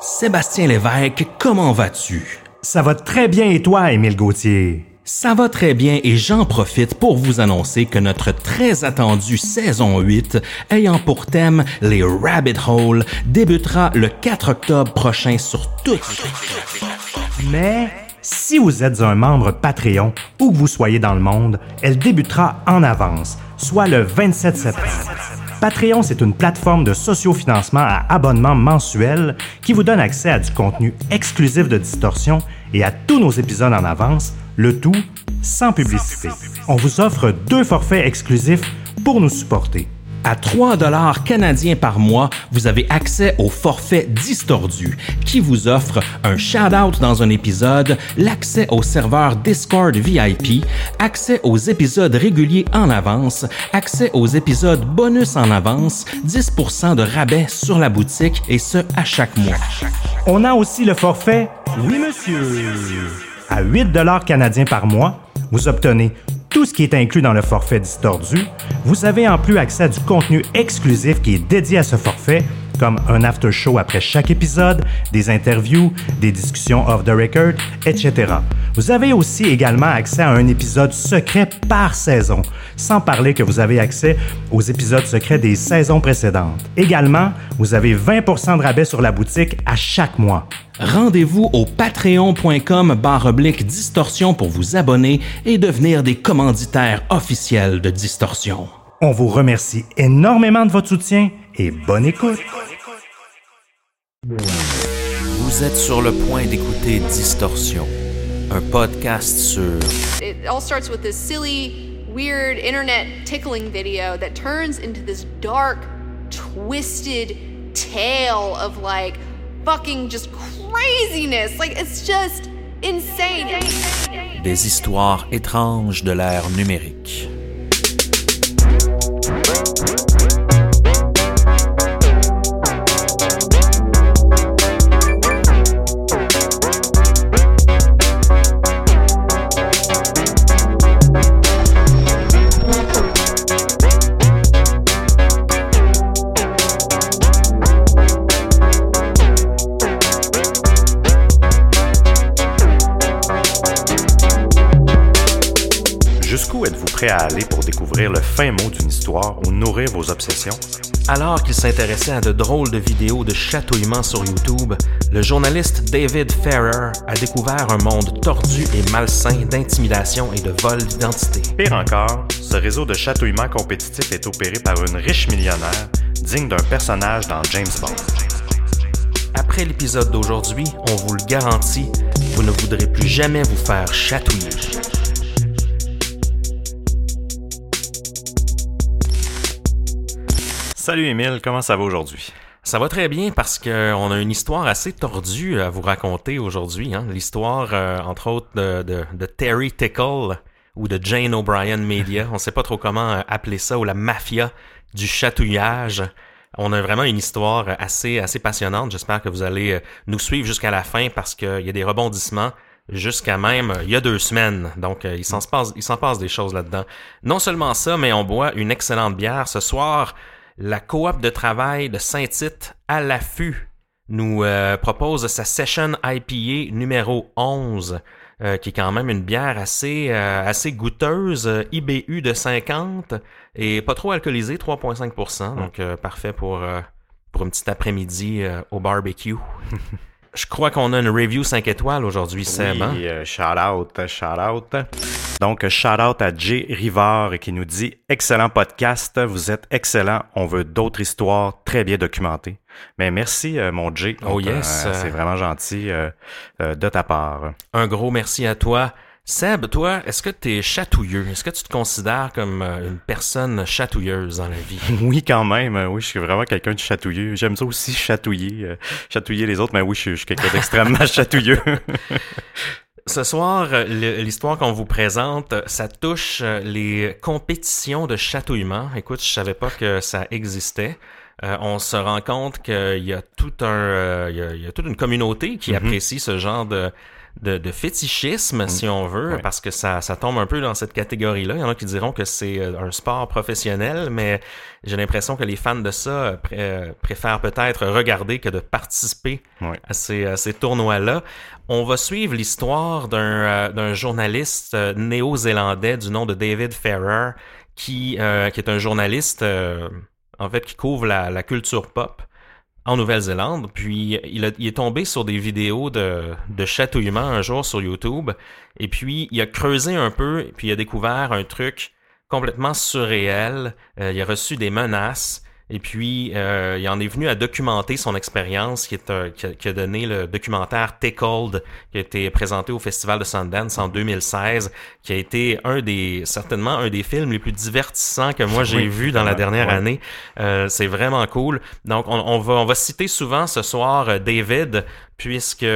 Sébastien Lévesque, comment vas-tu? Ça va très bien et toi, Émile Gauthier? Ça va très bien et j'en profite pour vous annoncer que notre très attendue saison 8, ayant pour thème les Rabbit Hole, débutera le 4 octobre prochain sur toutes Mais si vous êtes un membre Patreon, où que vous soyez dans le monde, elle débutera en avance, soit le 27 septembre. Patreon, c'est une plateforme de sociofinancement à abonnement mensuel qui vous donne accès à du contenu exclusif de Distorsion et à tous nos épisodes en avance, le tout sans publicité. On vous offre deux forfaits exclusifs pour nous supporter. À 3 dollars canadiens par mois, vous avez accès au forfait Distordu qui vous offre un shout-out dans un épisode, l'accès au serveur Discord VIP, accès aux épisodes réguliers en avance, accès aux épisodes bonus en avance, 10% de rabais sur la boutique et ce à chaque mois. On a aussi le forfait Oui monsieur. À 8 dollars canadiens par mois, vous obtenez tout ce qui est inclus dans le forfait Distordu. Vous avez en plus accès à du contenu exclusif qui est dédié à ce forfait, comme un after show après chaque épisode, des interviews, des discussions off the record, etc. Vous avez aussi également accès à un épisode secret par saison, sans parler que vous avez accès aux épisodes secrets des saisons précédentes. Également, vous avez 20% de rabais sur la boutique à chaque mois. Rendez-vous au patreon.com barre distorsion pour vous abonner et devenir des commanditaires officiels de Distorsion. On vous remercie énormément de votre soutien et bonne écoute. Vous êtes sur le point d'écouter Distorsion, un podcast sur It all starts with this silly, weird internet tickling video that turns into this dark, twisted tale of like fucking just craziness. Like it's just insane. des histoires étranges de l'ère numérique. Prêt à aller pour découvrir le fin mot d'une histoire ou nourrir vos obsessions? Alors qu'il s'intéressait à de drôles de vidéos de chatouillement sur YouTube, le journaliste David Ferrer a découvert un monde tordu et malsain d'intimidation et de vol d'identité. Pire encore, ce réseau de chatouillement compétitif est opéré par une riche millionnaire digne d'un personnage dans James Bond. Après l'épisode d'aujourd'hui, on vous le garantit, vous ne voudrez plus jamais vous faire chatouiller. Salut Émile, comment ça va aujourd'hui? Ça va très bien parce qu'on a une histoire assez tordue à vous raconter aujourd'hui. Hein? L'histoire, euh, entre autres, de, de- de Terry Tickle ou de Jane O'Brien Media. On sait pas trop comment euh, appeler ça, ou la mafia du chatouillage. On a vraiment une histoire assez, assez passionnante. J'espère que vous allez euh, nous suivre jusqu'à la fin parce qu'il y a des rebondissements jusqu'à même euh, il y a deux semaines. Donc, euh, il s'en se passe, il s'en passe des choses là-dedans. Non seulement ça, mais on boit une excellente bière ce soir. La coop de travail de Saint-Tite à l'affût nous euh, propose sa session IPA numéro 11, euh, qui est quand même une bière assez euh, assez goûteuse, IBU de 50 et pas trop alcoolisée, 3.5%, donc euh, parfait pour pour une petite après-midi au barbecue. Je crois qu'on a une review 5 étoiles aujourd'hui, Seb. hein? Oui, euh, shout out, shout out. Donc, shout out à Jay Rivard qui nous dit Excellent podcast, vous êtes excellent. On veut d'autres histoires très bien documentées. Mais merci, euh, mon Jay. Oh Donc, euh, yes. c'est vraiment gentil de ta part. Un gros merci à toi. Seb, toi, est-ce que tu es chatouilleux? Est-ce que tu te considères comme euh, une personne chatouilleuse dans la vie? Oui, quand même. euh, Oui, je suis vraiment quelqu'un de chatouilleux. J'aime ça aussi chatouiller, euh, chatouiller les autres. Mais oui, je suis, je suis quelqu'un d'extrêmement chatouilleux. Ce soir, l'histoire qu'on vous présente, ça touche les compétitions de chatouillement. Écoute, je savais pas que ça existait. Euh, on se rend compte qu'il y a tout un, euh, il y a, il y a toute une communauté qui Mhm. apprécie ce genre de de, de fétichisme, si on veut, parce que ça, ça tombe un peu dans cette catégorie-là. Il y en a qui diront que c'est euh, un sport professionnel, mais j'ai l'impression que les fans de ça euh, pr- euh, préfèrent peut-être regarder que de participer à ces, ces tournois-là. On va suivre l'histoire d'un d'un journaliste néo-zélandais du nom de David Ferrer, qui, euh, qui est un journaliste, euh, en fait, qui couvre la, la culture pop en Nouvelle-Zélande. Puis il, est tombé sur des vidéos de, chatouillement un jour sur YouTube. Et puis il a creusé un peu, puis il a découvert un truc complètement surréel. Euh, il a reçu des menaces. Et puis, euh, il en est venu à documenter son expérience, qui, est un- qui, a, qui a donné le documentaire Tickled, qui a été présenté au Festival de Sundance en 2016, qui a été un des, certainement un des films les plus divertissants que moi j'ai Oui, vu dans la dernière ouais. année. Euh, c'est vraiment cool. Donc, on, on va, on va citer souvent ce soir euh, David, puisque,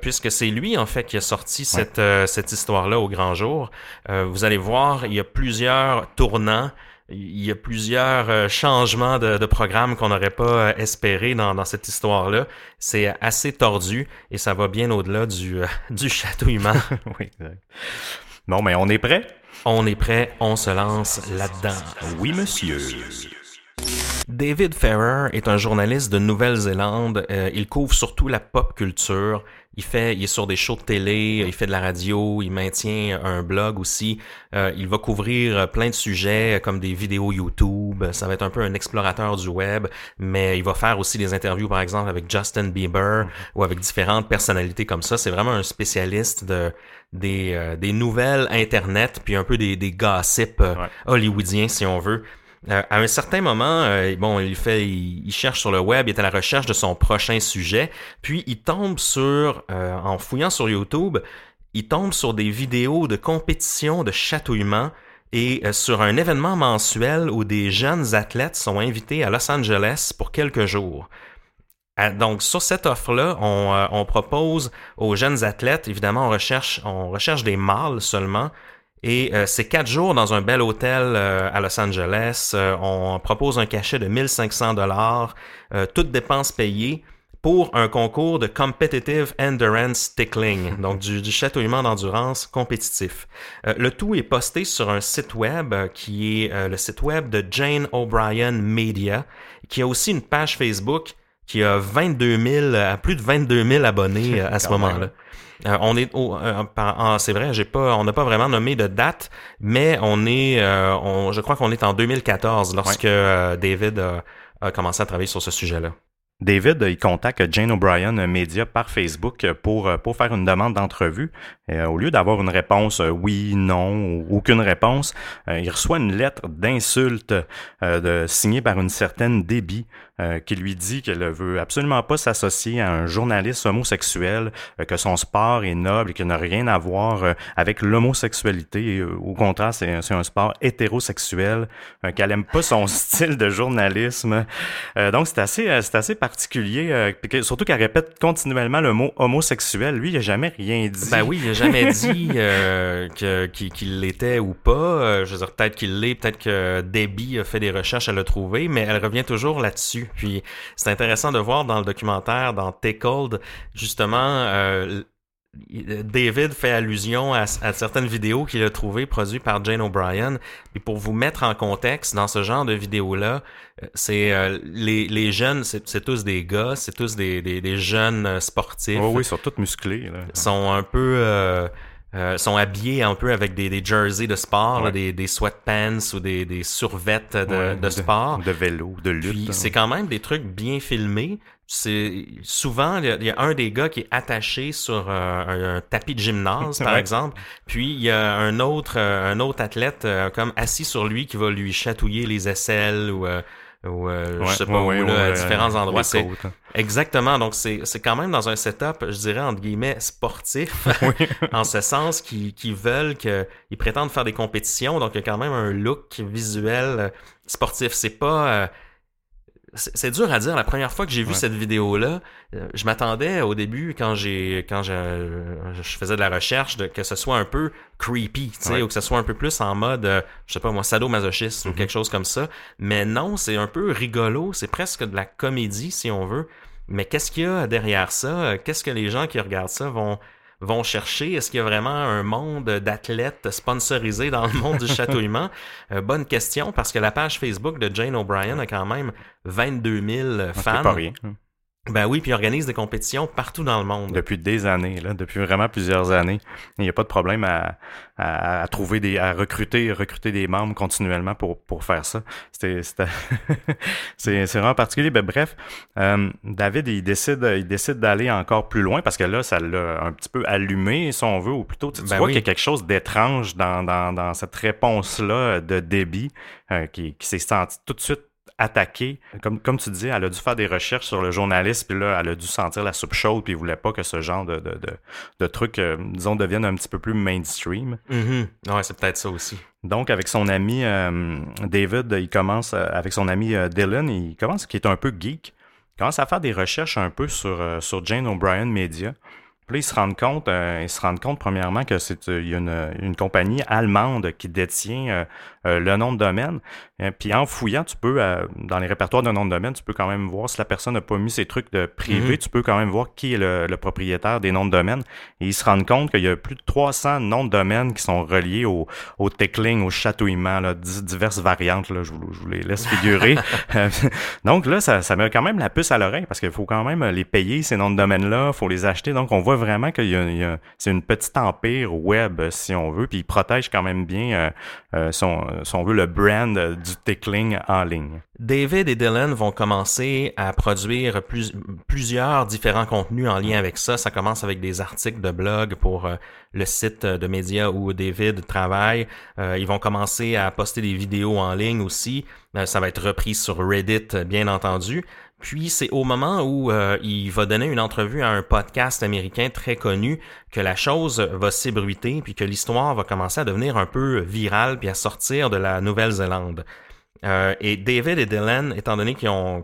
puisque c'est lui, en fait, qui a sorti cette, euh, cette histoire-là au grand jour. Euh, vous allez voir, il y a plusieurs tournants. Il y a plusieurs euh, changements de, de programme qu'on n'aurait pas euh, espéré dans, dans cette histoire-là. C'est assez tordu et ça va bien au-delà du, euh, du chatouillement. oui, exact. Bon, mais on est prêt? on est prêt, on se lance là-dedans. Oui, monsieur. David Ferrer est un journaliste de Nouvelle-Zélande. Euh, il couvre surtout la pop culture. Il fait, il est sur des shows de télé, il fait de la radio, il maintient un blog aussi. Euh, il va couvrir euh, plein de sujets euh, comme des vidéos YouTube. Ça va être un peu un explorateur du web, mais il va faire aussi des interviews, par exemple, avec Justin Bieber ou avec différentes personnalités comme ça. C'est vraiment un spécialiste de des, euh, des nouvelles Internet, puis un peu des, des gossips euh, Ouais. hollywoodiens, si on veut. Euh, à un certain moment, euh, bon, il fait, il, cherche sur le web, il est à la recherche de son prochain sujet, puis il tombe sur, euh, en fouillant sur YouTube, il tombe sur des vidéos de compétition de chatouillement et sur un événement mensuel où des jeunes athlètes sont invités à Los Angeles pour quelques jours. Donc sur cette offre-là, on, on propose aux jeunes athlètes, évidemment, on recherche, on recherche des mâles seulement. Et euh, c'est quatre jours dans un bel hôtel euh, à Los Angeles. Euh, on propose un cachet de 1500 dollars, euh, toutes dépenses payées pour un concours de Competitive Endurance Tickling, donc du, du chatouillement d'endurance compétitif. Euh, le tout est posté sur un site web euh, qui est euh, le site web de Jane O'Brien Media, qui a aussi une page Facebook qui a 22 000, à plus de 22 000 abonnés à ce moment-là. Euh, on est au, euh, en- c'est vrai, j'ai pas, on n'a pas vraiment nommé de date, mais on est, euh, on, je crois qu'on est en 2014 lorsque David a, a commencé à travailler sur ce sujet-là. David, il contacte Jane O'Brien Media par Facebook pour, pour faire une demande d'entrevue. Au lieu d'avoir une réponse oui, non ou aucune réponse, il reçoit une lettre d'insulte euh, signée par une certaine Debbie euh, qui lui dit qu'elle ne veut absolument pas s'associer à un journaliste homosexuel, euh, que son sport est noble et qu'il n'a rien à voir euh, avec l'homosexualité. Au contraire, c'est c'est un sport hétérosexuel, qu'elle aime pas son style de journalisme. Donc c'est assez, c'est assez particulier, surtout qu'elle répète continuellement le mot homosexuel. Lui, il a jamais rien dit. Ben oui, il a jamais dit qu'il l'était ou pas. Je veux dire, peut-être qu'il l'est, peut-être que Debbie a fait des recherches à le trouver, mais elle revient toujours là-dessus. Puis c'est intéressant de voir dans le documentaire, dans Tickled, justement, euh, David fait allusion à, à certaines vidéos qu'il a trouvées produites par Jane O'Brien. Et pour vous mettre en contexte, dans ce genre de vidéos-là, euh, c'est euh, les, les jeunes, c'est tous des gars, c'est tous des, des, des jeunes sportifs Oh oui, ils sont tous musclés. Là. sont un peu euh, euh, sont habillés un peu avec des, des jerseys de sport, là, des, des sweatpants ou des, des survêtes de, Ouais, de sport. De vélo, de lutte. Puis hein. c'est quand même des trucs bien filmés. C'est souvent il y, a, il y a un des gars qui est attaché sur euh, un, un tapis de gymnase par Ouais. exemple. Puis il y a un autre euh, un autre athlète euh, comme assis sur lui qui va lui chatouiller les aisselles ou euh, ou euh, je Ouais, sais pas ouais, où ouais, là, à différents endroits. C'est hein. Exactement. Donc, c'est, c'est quand même dans un setup, je dirais, entre guillemets, sportif, en ce sens qu'ils, qu'ils veulent que, ils prétendent faire des compétitions. Donc, il y a quand même un look visuel euh, sportif. C'est pas, euh, c'est, dur à dire. La première fois que j'ai vu Ouais. cette vidéo-là, euh, je m'attendais au début, quand j'ai, quand je, je faisais de la recherche, de, que ce soit un peu creepy, tu sais, Ouais. ou que ce soit un peu plus en mode, euh, je sais pas moi, sadomasochiste ou Mhm. quelque chose comme ça. Mais non, c'est un peu rigolo. C'est presque de la comédie, si on veut. Mais qu'est-ce qu'il y a derrière ça? Qu'est-ce que les gens qui regardent ça vont, vont chercher? Est-ce qu'il y a vraiment un monde d'athlètes sponsorisés dans le monde du chatouillement? Euh, bonne question, parce que la page Facebook de Jane O'Brien a quand même 22 000 fans. pas rien. Ben oui, puis il organise des compétitions partout dans le monde. Depuis des années, là, depuis vraiment plusieurs années. Il n'y a pas de problème à, à, à trouver des, à recruter, recruter des membres continuellement pour, pour faire ça. C'est, c'est vraiment particulier. Ben, bref, euh, David, il décide, il décide d'aller encore plus loin parce que là, ça l'a un petit peu allumé, si on veut, ou plutôt, tu, tu Ben vois oui. qu'il y a quelque chose d'étrange dans, dans, dans cette réponse-là de débit euh, qui, qui s'est senti tout de suite attaqué. Comme, comme tu disais, elle a dû faire des recherches sur le journaliste, puis là, elle a dû sentir la soupe chaude, puis il voulait pas que ce genre de, de, de, de trucs, euh, disons, deviennent un petit peu plus mainstream. Mhm. Ouais, c'est peut-être ça aussi. Donc, avec son ami euh, David, il commence, euh, avec son ami Dylan, il commence, qui est un peu geek, il commence à faire des recherches un peu sur, sur Jane O'Brien Media. Puis là, ils se rendent compte, euh, ils se rendent compte premièrement que c'est euh, il y a une, une compagnie allemande qui détient euh, euh, le nom de domaine. Euh, puis en fouillant, tu peux euh, dans les répertoires de nom de domaine, tu peux quand même voir si la personne n'a pas mis ses trucs de privé, Mhm. tu peux quand même voir qui est le, le propriétaire des noms de domaine. Et ils se rendent compte qu'il y a plus de 300 noms de domaine qui sont reliés au, au tickling, au chatouillement, là, di- diverses variantes. Là, je, vous, je vous les laisse figurer. Donc là, ça, ça met quand même la puce à l'oreille parce qu'il faut quand même les payer, ces noms de domaine-là, faut les acheter. Donc on voit vraiment il y a- c'est une petite empire web, si on veut, puis il protège quand même bien, euh, euh, si on veut, le brand euh, du tickling en ligne. David et Dylan vont commencer à produire plus- plusieurs différents contenus en lien avec ça. Ça commence avec des articles de blog pour le site de médias où David travaille. Ils vont commencer à poster des vidéos en ligne aussi. Ça va être repris sur Reddit, bien entendu. Puis c'est au moment où euh, il va donner une entrevue à un podcast américain très connu que la chose va s'ébruiter puis que l'histoire va commencer à devenir un peu virale puis à sortir de la Nouvelle-Zélande. Euh, et David et Dylan, étant donné qu'ils ont,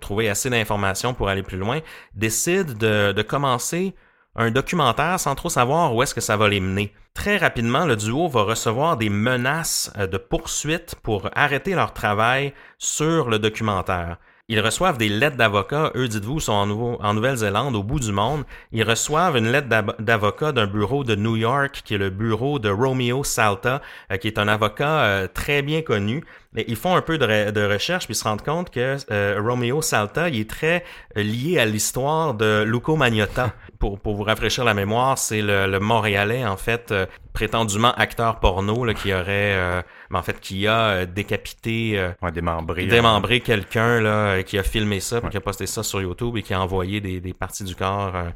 trouvé assez d'informations pour aller plus loin, décident de, de commencer un documentaire sans trop savoir où est-ce que ça va les mener. Très rapidement, le duo va recevoir des menaces euh, de poursuite pour arrêter leur travail sur le documentaire. Ils reçoivent des lettres d'avocats. Eux, dites-vous, sont en, Nouvelle-Zélande, au bout du monde. Ils reçoivent une lettre d'avocat d'un bureau de New York, qui est le bureau de Romeo Salta, euh, qui est un avocat euh, très bien connu. Ils font un peu de, re- de recherche puis se rendent compte que euh, Romeo Salta, il est très lié à l'histoire de Luco Magnotta. Pour, pour vous rafraîchir la mémoire, c'est le, le Montréalais, en fait, euh, prétendument acteur porno, là, qui aurait, euh, mais en fait, qui a euh, décapité, euh, Ouais, démembré. démembré quelqu'un, là, euh, qui a filmé ça, puis qui a posté ça sur YouTube et qui a envoyé des, des parties du corps euh,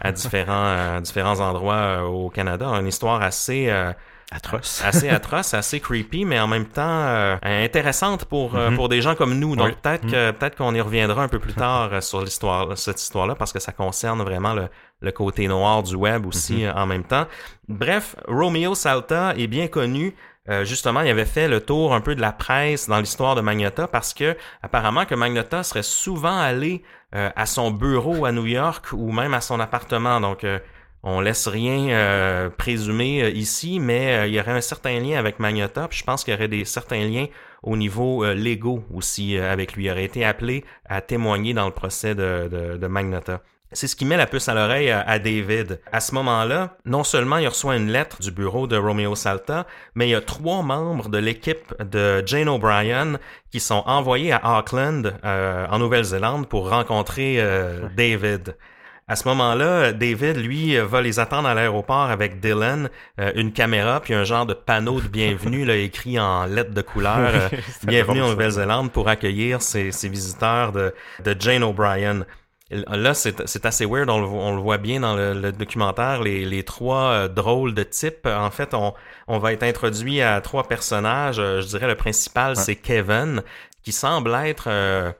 à différents, différents endroits au Canada. Une histoire assez... euh, Atroce. assez atroce, assez creepy, mais en même temps euh, intéressante pour euh, Mhm. pour des gens comme nous. Donc Oui. peut-être que peut-être qu'on y reviendra un peu plus tard euh, sur l'histoire cette histoire-là parce que ça concerne vraiment le, le côté noir du web aussi euh, en même temps. Bref, Romeo Salta est bien connu. Euh, justement, il avait fait le tour un peu de la presse dans l'histoire de Magnota parce que apparemment que Magnota serait souvent allé euh, à son bureau à New York ou même à son appartement. Donc euh, on laisse rien euh, présumer ici, mais il y aurait un certain lien avec Magnota. Puis je pense qu'il y aurait des certains liens au niveau euh, légaux aussi euh, avec lui. Il aurait été appelé à témoigner dans le procès de, de, de Magnota. C'est ce qui met la puce à l'oreille à, David. À ce moment-là, non seulement il reçoit une lettre du bureau de Romeo Salta, mais il y a trois membres de l'équipe de Jane O'Brien qui sont envoyés à Auckland, euh, en Nouvelle-Zélande, pour rencontrer euh, David. À ce moment-là, David, lui, va les attendre à l'aéroport avec Dylan, euh, une caméra, puis un genre de panneau de bienvenue là, écrit en lettres de couleur. bienvenue en. Nouvelle-Zélande pour accueillir ces, ces visiteurs de, de Jane O'Brien. Là, c'est assez weird, on le, vo- on le voit bien dans le, le documentaire, les, les trois euh, drôles de types. En fait, on, on va être introduit à trois personnages. Euh, Je dirais le principal, c'est Kevin, qui semble être euh,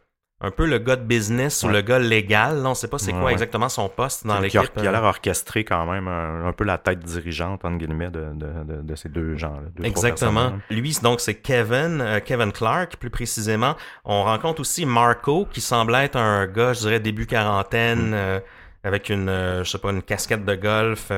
un peu le gars de business ou le gars légal. Là, on sait pas c'est Ouais, quoi ouais. exactement son poste dans qui, a, l'équipe. qui a euh. l'air orchestré quand même, un, un peu la tête dirigeante, entre guillemets, de, de, de, de ces deux gens-là. Exactement. personnes-là. Lui, donc, c'est Kevin, euh, Kevin Clark, plus précisément. On rencontre aussi Marco, qui semble être un gars, je dirais, début quarantaine, Mm. euh, avec une, euh, je sais pas, une casquette de golf.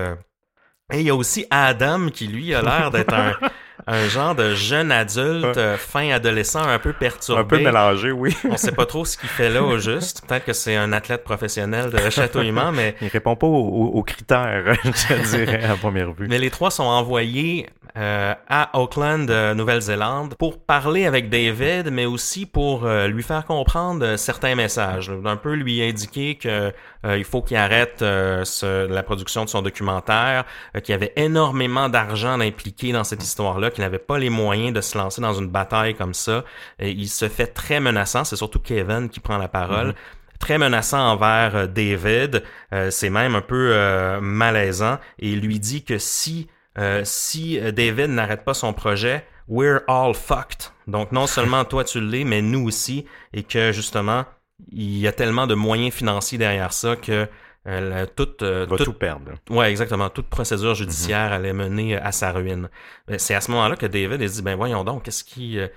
Et il y a aussi Adam, qui lui a l'air d'être un, un genre de jeune adulte, euh, fin adolescent, un peu perturbé. Un peu mélangé, oui. On sait pas trop ce qu'il fait là au juste. Peut-être que c'est un athlète professionnel de chatouillement, mais... Il répond pas aux, aux critères, je dirais, à première vue. Mais les trois sont envoyés euh, à Auckland, euh, Nouvelle-Zélande, pour parler avec David, mais aussi pour euh, lui faire comprendre certains messages. Un peu lui indiquer que il faut qu'il arrête ce, la production de son documentaire, qu'il y avait énormément d'argent impliqué dans cette histoire-là, qu'il n'avait pas les moyens de se lancer dans une bataille comme ça. Et il se fait très menaçant. C'est surtout Kevin qui prend la parole. Mm-hmm. très menaçant envers David. c'est même un peu malaisant. Et il lui dit que si euh, si euh, David n'arrête pas son projet, we're all fucked. Donc non seulement toi tu l'es, mais nous aussi, et que justement, il y a tellement de moyens financiers derrière ça que euh, toute, euh, va toute- tout perdre. Ouais, exactement. Toute procédure judiciaire allait mener à sa ruine. C'est à ce moment-là que David a dit ben voyons donc, qu'est-ce qui euh,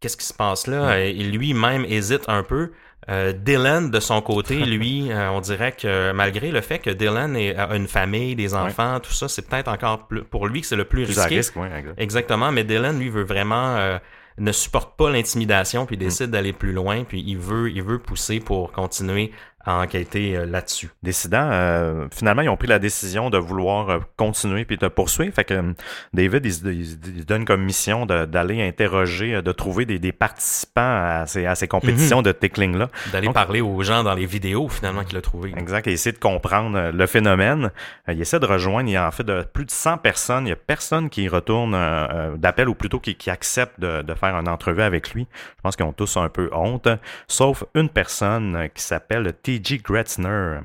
qu'est-ce qui se passe là? Et lui-même hésite un peu. Euh, Dylan, de son côté, lui, euh, on dirait que malgré le fait que Dylan est- a une famille, des enfants, tout ça, c'est peut-être encore plus pour lui que c'est le plus Plus risqué. risque. Exactement, mais Dylan, lui, veut vraiment euh, ne supporte pas l'intimidation, Mm. puis décide d'aller plus loin, puis il veut, il veut pousser pour continuer à enquêter euh, là-dessus. décidant, euh, finalement, ils ont pris la décision de vouloir euh, continuer puis de poursuivre. Fait que David, il, donne comme mission d'aller interroger, de trouver des, des participants à ces, à ces compétitions de tickling-là. D'aller parler aux gens dans les vidéos, finalement, qu'il a trouvé. Exact, et essayer de comprendre le phénomène. Il essaie de rejoindre, il y a en fait de plus de 100 personnes. Il y a personne qui retourne euh, d'appel ou plutôt qui, qui accepte de, de faire une entrevue avec lui. Je pense qu'ils ont tous un peu honte, sauf une personne qui s'appelle T.J. Gretzner. Euh,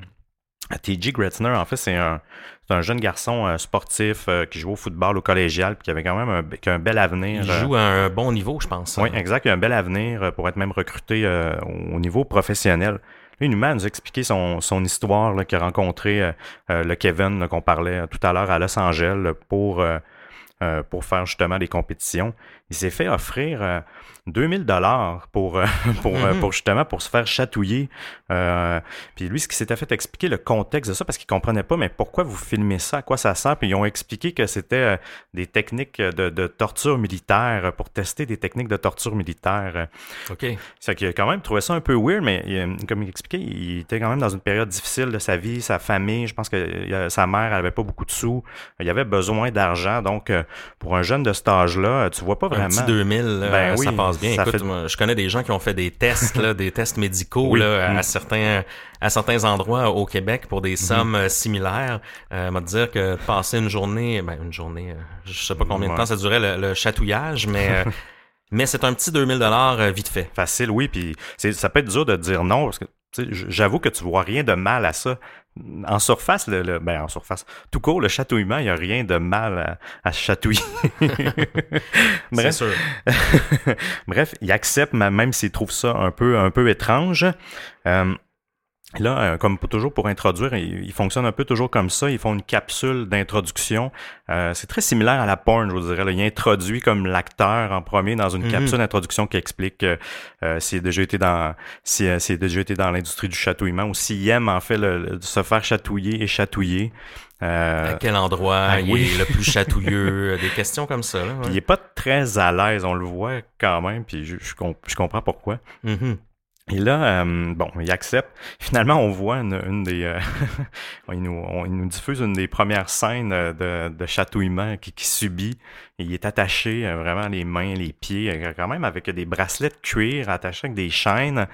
T.J. Gretzner, en fait, c'est un, jeune garçon euh, sportif euh, qui joue au football au collégial puis qui avait quand même un, qui a un bel avenir. Il joue à un bon niveau, je pense. oui, exact. Il a un bel avenir pour être même recruté euh, au niveau professionnel. Lui, il nous nous expliquer son, son histoire qu'il a rencontré euh, le Kevin qu'on parlait tout à l'heure à Los Angeles pour, pour faire justement des compétitions. Il s'est fait offrir 2000 dollars pour, euh, pour, euh, Mhm. pour justement pour se faire chatouiller. Euh, puis lui, ce qui s'était fait expliquer le contexte de ça, parce qu'il comprenait pas, mais pourquoi vous filmez ça, à quoi ça sert? Puis ils ont expliqué que c'était des techniques de, de torture militaire pour tester des techniques de torture militaire. OK. c'est qu'il a quand même trouvé ça un peu weird, mais il- comme il expliquait, il était quand même dans une période difficile de sa vie, sa famille. Je pense que sa mère avait pas beaucoup de sous. Il avait besoin d'argent. Donc, pour un jeune de cet âge-là, tu vois pas Un vraiment. petit 2000, là, Ben ça oui, passe bien. ça Écoute, fait- moi, je connais des gens qui ont fait des tests, là, des tests médicaux Oui. là, à, Mm. certains, à certains endroits au Québec pour des sommes euh, similaires. Euh, m'a dire que passer une journée, ben une journée, euh, je sais pas combien de temps ça durait le, le chatouillage, mais euh, mais c'est un petit 2000 dollars vite fait. Facile, oui. Puis ça peut être dur de dire non parce que j'avoue que tu vois rien de mal à ça. En surface, le, le- ben en surface, tout court, le chatouillement, il n'y a rien de mal à, à se chatouiller. C'est Bref, sûr. Bref, il accepte, même s'il trouve ça un peu, un peu étrange. Euh, Là, euh, comme pour- toujours pour introduire, il, il fonctionne un peu toujours comme ça. Ils font une capsule d'introduction. Euh, c'est très similaire à la porn, je vous dirais. là. Il introduit comme l'acteur en premier dans une Mhm. capsule d'introduction qui explique euh, s'il a déjà été dans si, a déjà été dans l'industrie du chatouillement ou s'il aime en fait le- le- se faire chatouiller et chatouiller. Euh, à quel endroit ah, il oui. est le plus chatouilleux, des questions comme ça. Là, ouais. il est pas très à l'aise, on le voit quand même, puis je, je comprends pourquoi. Mhm. Et là, euh, bon, il accepte. Finalement, on voit une, des... euh, il, nous, il nous diffuse une des premières scènes euh, de, de chatouillement qu'il qui subit. Il est attaché, euh, vraiment, les mains, les pieds, quand même avec des bracelets de cuir attachés avec des chaînes.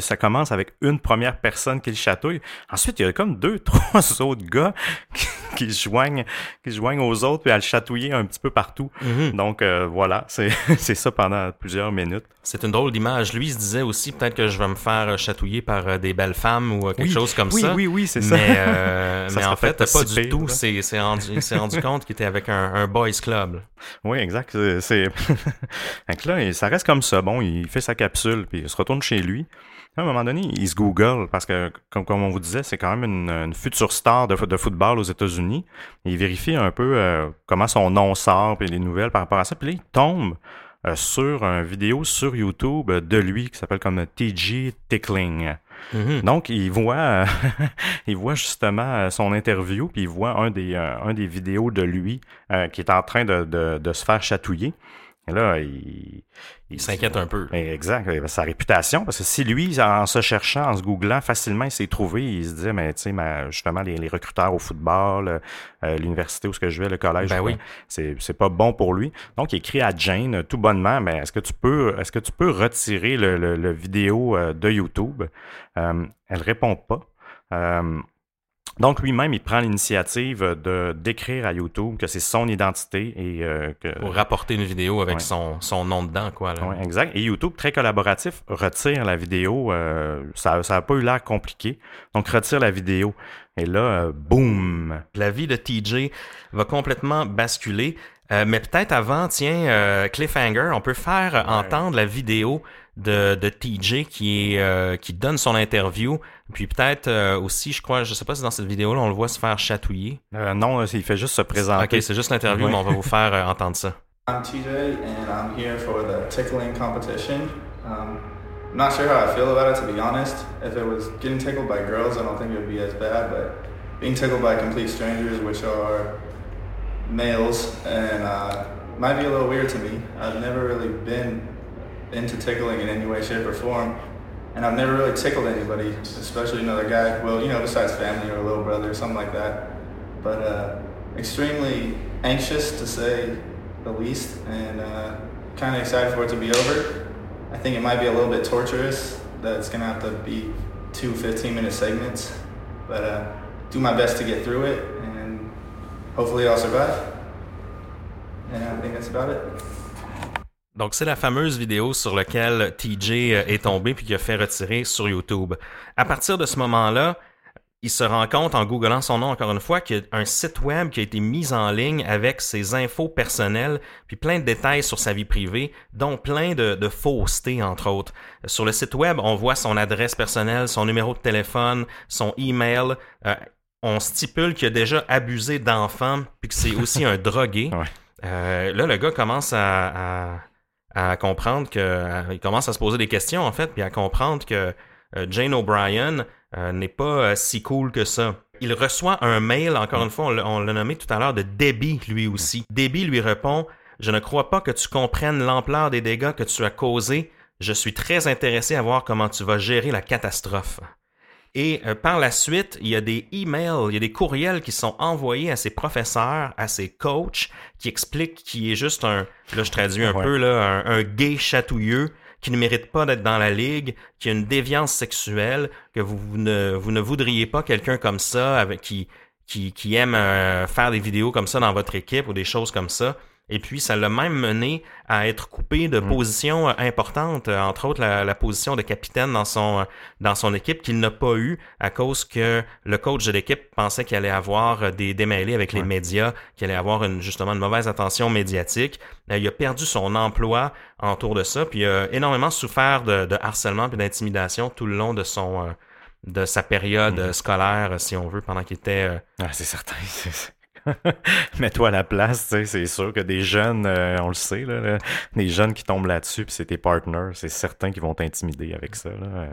Ça commence avec une première personne qui le chatouille. Ensuite, il y a comme deux, trois autres gars qui, qui se joignent, qui se joignent aux autres puis à le chatouiller un petit peu partout. Mhm. Donc, euh, voilà, c'est c'est ça pendant plusieurs minutes. C'est une drôle d'image. Lui, il se disait aussi peut-être que je vais me faire euh, chatouiller par euh, des belles femmes ou euh, quelque Oui, chose comme oui, ça. Oui, oui, c'est ça. Mais, euh, Ça mais en fait, pas pas du tout. C'est c'est rendu, il s'est rendu compte qu'il était avec un, un boys club. Oui, exact. C'est. que là, ça reste comme ça. Bon, il fait sa capsule, puis il se retourne chez lui. À un moment donné, il se Google, parce que, comme, comme on vous disait, c'est quand même une, une future star de, fo- de football aux États-Unis. Il vérifie un peu euh, comment son nom sort, puis les nouvelles par rapport à ça. Puis là, il tombe euh, sur une vidéo sur YouTube de lui qui s'appelle comme TG Tickling. Mhm. Donc, il voit, il voit justement son interview, puis il voit un des, un des vidéos de lui qui est en train de, de, de se faire chatouiller. Et là, il, il s'inquiète un peu. Exact. Sa réputation, parce que si lui, en se cherchant, en se googlant, facilement, il s'est trouvé, il se disait, mais tu sais, justement, les, les, recruteurs au football, euh, l'université où ce que je vais, le collège, ben oui. c'est, pas bon pour lui. Donc, il écrit à Jane tout bonnement, mais est-ce que tu peux, est-ce que tu peux retirer le, le, vidéo euh, de YouTube? Euh, elle répond pas. Euh, donc lui-même, il prend l'initiative de d'écrire à YouTube que c'est son identité et euh, que pour rapporter une vidéo avec son, son nom dedans quoi. Là. exact. Et YouTube, très collaboratif, retire la vidéo. Euh, ça ça a pas eu l'air compliqué. Donc retire la vidéo. Et là, euh, boum. La vie de TJ va complètement basculer. mais peut-être avant, tiens, Cliffhanger, on peut faire entendre la vidéo de, de TJ qui est euh, qui donne son interview. Puis peut-être euh, aussi, je crois, je sais pas si dans cette vidéo-là on le voit se faire chatouiller. Euh, non, il fait juste se présenter. Ok, c'est juste l'interview, mais on va vous faire entendre ça. I'm TJ and I'm here for the tickling competition. Um, I'm not sure how I feel about it to be honest. If it was getting tickled by girls, I don't think it would be as bad, but being tickled by complete strangers, which are males, and uh, might be a little weird to me. I've never really been into tickling in any way, shape, or form. And I've never really tickled anybody, especially another guy. Well, you know, besides family or a little brother or something like that. But uh, extremely anxious to say the least, and uh, kind of excited for it to be over. I think it might be a little bit torturous that it's gonna have to be two 15-minute segments, but uh, do my best to get through it, and hopefully I'll survive. And I think that's about it. Donc, c'est la fameuse vidéo sur laquelle TJ euh, est tombé puis qui a fait retirer sur YouTube. À partir de ce moment-là, il se rend compte en googlant son nom encore une fois qu'il y a un site web qui a été mis en ligne avec ses infos personnelles puis plein de détails sur sa vie privée, dont plein de, de faussetés entre autres. Sur le site web, on voit son adresse personnelle, son numéro de téléphone, son email. Euh, on stipule qu'il a déjà abusé d'enfants puis que c'est aussi un drogué. Euh, là, le gars commence à à comprendre que euh, il commence à se poser des questions en fait, puis à comprendre que euh, Jane O'Brien euh, n'est pas si cool que ça. Il reçoit un mail, encore une fois, on l'a nommé tout à l'heure, de Debbie lui aussi. Debbie lui répond Je ne crois pas que tu comprennes l'ampleur des dégâts que tu as causés. Je suis très intéressé à voir comment tu vas gérer la catastrophe. Et euh, par la suite, il y a des emails, il y a des courriels qui sont envoyés à ses professeurs, à ses coachs, qui expliquent qu'il est juste un, là je traduis un peu, là, un, gay chatouilleux qui ne mérite pas d'être dans la ligue, qui a une déviance sexuelle, que vous, ne, vous ne voudriez pas quelqu'un comme ça, avec qui, qui, qui aime euh, faire des vidéos comme ça dans votre équipe ou des choses comme ça. Et puis, ça l'a même mené à être coupé de mm. positions euh, importantes, euh, entre autres la, position de capitaine dans son euh, dans son équipe qu'il n'a pas eu à cause que le coach de l'équipe pensait qu'il allait avoir des démêlés avec les médias, qu'il allait avoir une, justement une mauvaise attention médiatique. il a perdu son emploi autour de ça, puis il a énormément souffert de, harcèlement et d'intimidation tout le long de son de sa période mm. scolaire, si on veut, pendant qu'il était. Ah, c'est certain. Mets-toi à la place, c'est sûr que des jeunes, euh, on le sait, là, des jeunes qui tombent là-dessus, puis c'est tes partners, c'est certain qu'ils vont t'intimider avec ça. Là.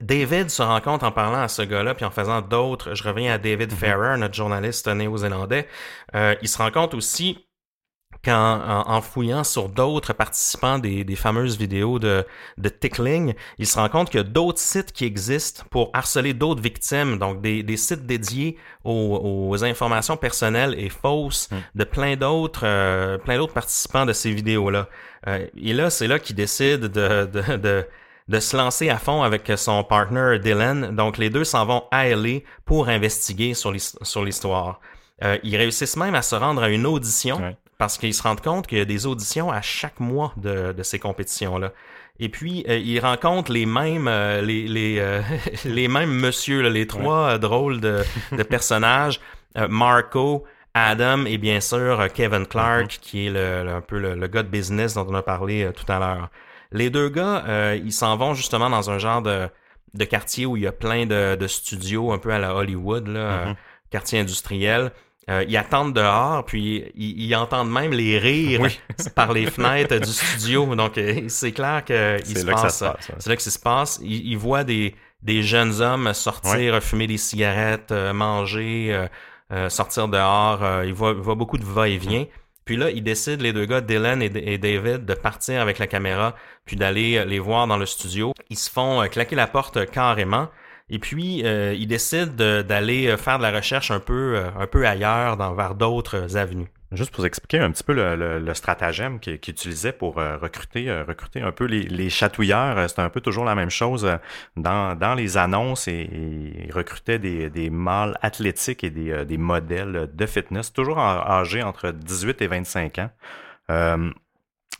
David se rend compte en parlant à ce gars-là, puis en faisant d'autres, je reviens à David mm-hmm. Ferrer, notre journaliste néo-zélandais, euh, il se rend compte aussi qu'en en, fouillant sur d'autres participants des, des, fameuses vidéos de, de tickling, il se rend compte qu'il y a d'autres sites qui existent pour harceler d'autres victimes, donc des, des sites dédiés aux, aux, informations personnelles et fausses hmm. de plein d'autres euh, plein d'autres participants de ces vidéos-là. Euh, et là, c'est là qu'il décide de, de, de de se lancer à fond avec son partner Dylan. Donc les deux s'en vont à LA pour investiguer sur l'histoire. Euh, ils réussissent même à se rendre à une audition parce qu'ils se rendent compte qu'il y a des auditions à chaque mois de, de ces compétitions-là. Et puis, euh, ils rencontrent les mêmes, euh, les, les, euh, les mêmes monsieur, les trois drôles de, de personnages, Marco, Adam et bien sûr Kevin Clark, mm-hmm. qui est le, un peu le, gars de business dont on a parlé tout à l'heure. Les deux gars, ils s'en vont justement dans un genre de, de quartier où il y a plein de, de studios, un peu à la Hollywood, là, mm-hmm. quartier industriel. Euh, ils attendent dehors, puis ils, entendent même les rires par les fenêtres du studio. Donc, euh, c'est clair qu'il se passe. C'est là que ça se passe. Ils, voient des, des jeunes hommes sortir, fumer des cigarettes, euh, manger, euh, euh, sortir dehors. il, voit, il voit beaucoup de va-et-vient. Puis là, ils décident, les deux gars, Dylan et, et David, de partir avec la caméra, puis d'aller les voir dans le studio. Ils se font claquer la porte carrément. Et puis, ils décident d'aller faire de la recherche un peu, un peu ailleurs, dans, vers d'autres avenues. Juste pour vous expliquer un petit peu le, stratagème qu'ils utilisait pour euh, recruter, euh, recruter un peu les, chatouilleurs, euh, c'était un peu toujours la même chose dans, dans les annonces et, ils recrutaient des, des mâles athlétiques et des, des modèles de fitness, toujours âgés entre 18 et 25 ans.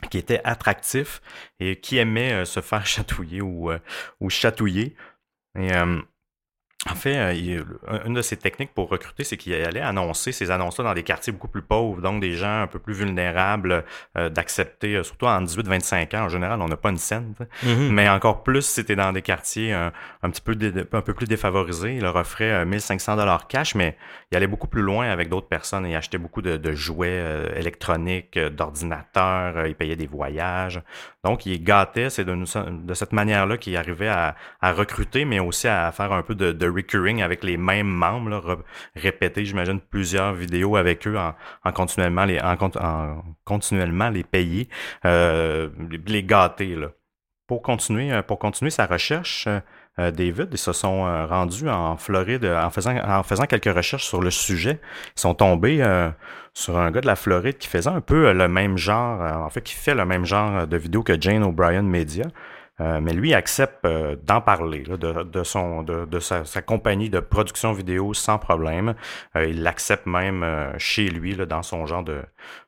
qui étaient attractifs et qui aimaient se faire chatouiller ou, ou chatouiller. Et en fait, euh, une de ses techniques pour recruter, c'est qu'il allait annoncer ces annonces-là dans des quartiers beaucoup plus pauvres, donc des gens un peu plus vulnérables euh, d'accepter, euh, surtout en 18-25 ans. En général, on n'a pas une scène, mm-hmm. mais encore plus, c'était dans des quartiers un petit peu un peu plus défavorisés. Il leur offrait 1500 dollars cash, mais il allait beaucoup plus loin avec d'autres personnes. Il achetait beaucoup de, jouets électroniques, d'ordinateurs, il payait des voyages. Donc, il gâtait. C'est de, cette manière-là qu'il arrivait à, recruter, mais aussi à faire un peu de, recurring avec les mêmes membres, répéter, j'imagine, plusieurs vidéos avec eux en, continuellement les en, les payer, euh, les gâter. Pour continuer, euh, pour continuer sa recherche, euh, David, ils se sont rendus en Floride en faisant, en faisant quelques recherches sur le sujet. Ils sont tombés sur un gars de la Floride qui faisait un peu le même genre, en fait, qui fait le même genre de vidéos que Jane O'Brien Media. Euh, mais lui accepte euh, d'en parler de, son de, sa, compagnie de production vidéo sans problème. Euh, il l'accepte même chez lui là, dans son genre de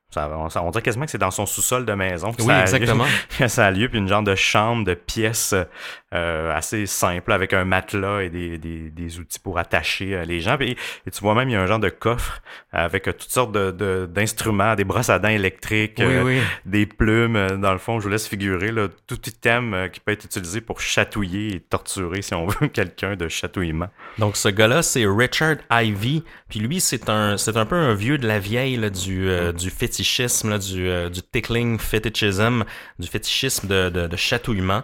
ça, on, dirait quasiment que c'est dans son sous-sol de maison. oui, exactement. ça a lieu, puis une genre de chambre, de pièce euh, assez simple avec un matelas et des, des, des outils pour attacher euh, les gens. Et, tu vois même, il y a un genre de coffre avec euh, toutes sortes de, d'instruments, des brosses à dents électriques, des plumes. Dans le fond, je vous laisse figurer là, tout item qui peut être utilisé pour chatouiller et torturer, si on veut, quelqu'un de chatouillement. Donc, ce gars-là, c'est Richard Ivy. Puis lui, c'est un, c'est un peu un vieux de la vieille là, du, du fétichisme, là, du, du tickling fetichism, du fétichisme de, de, de chatouillement.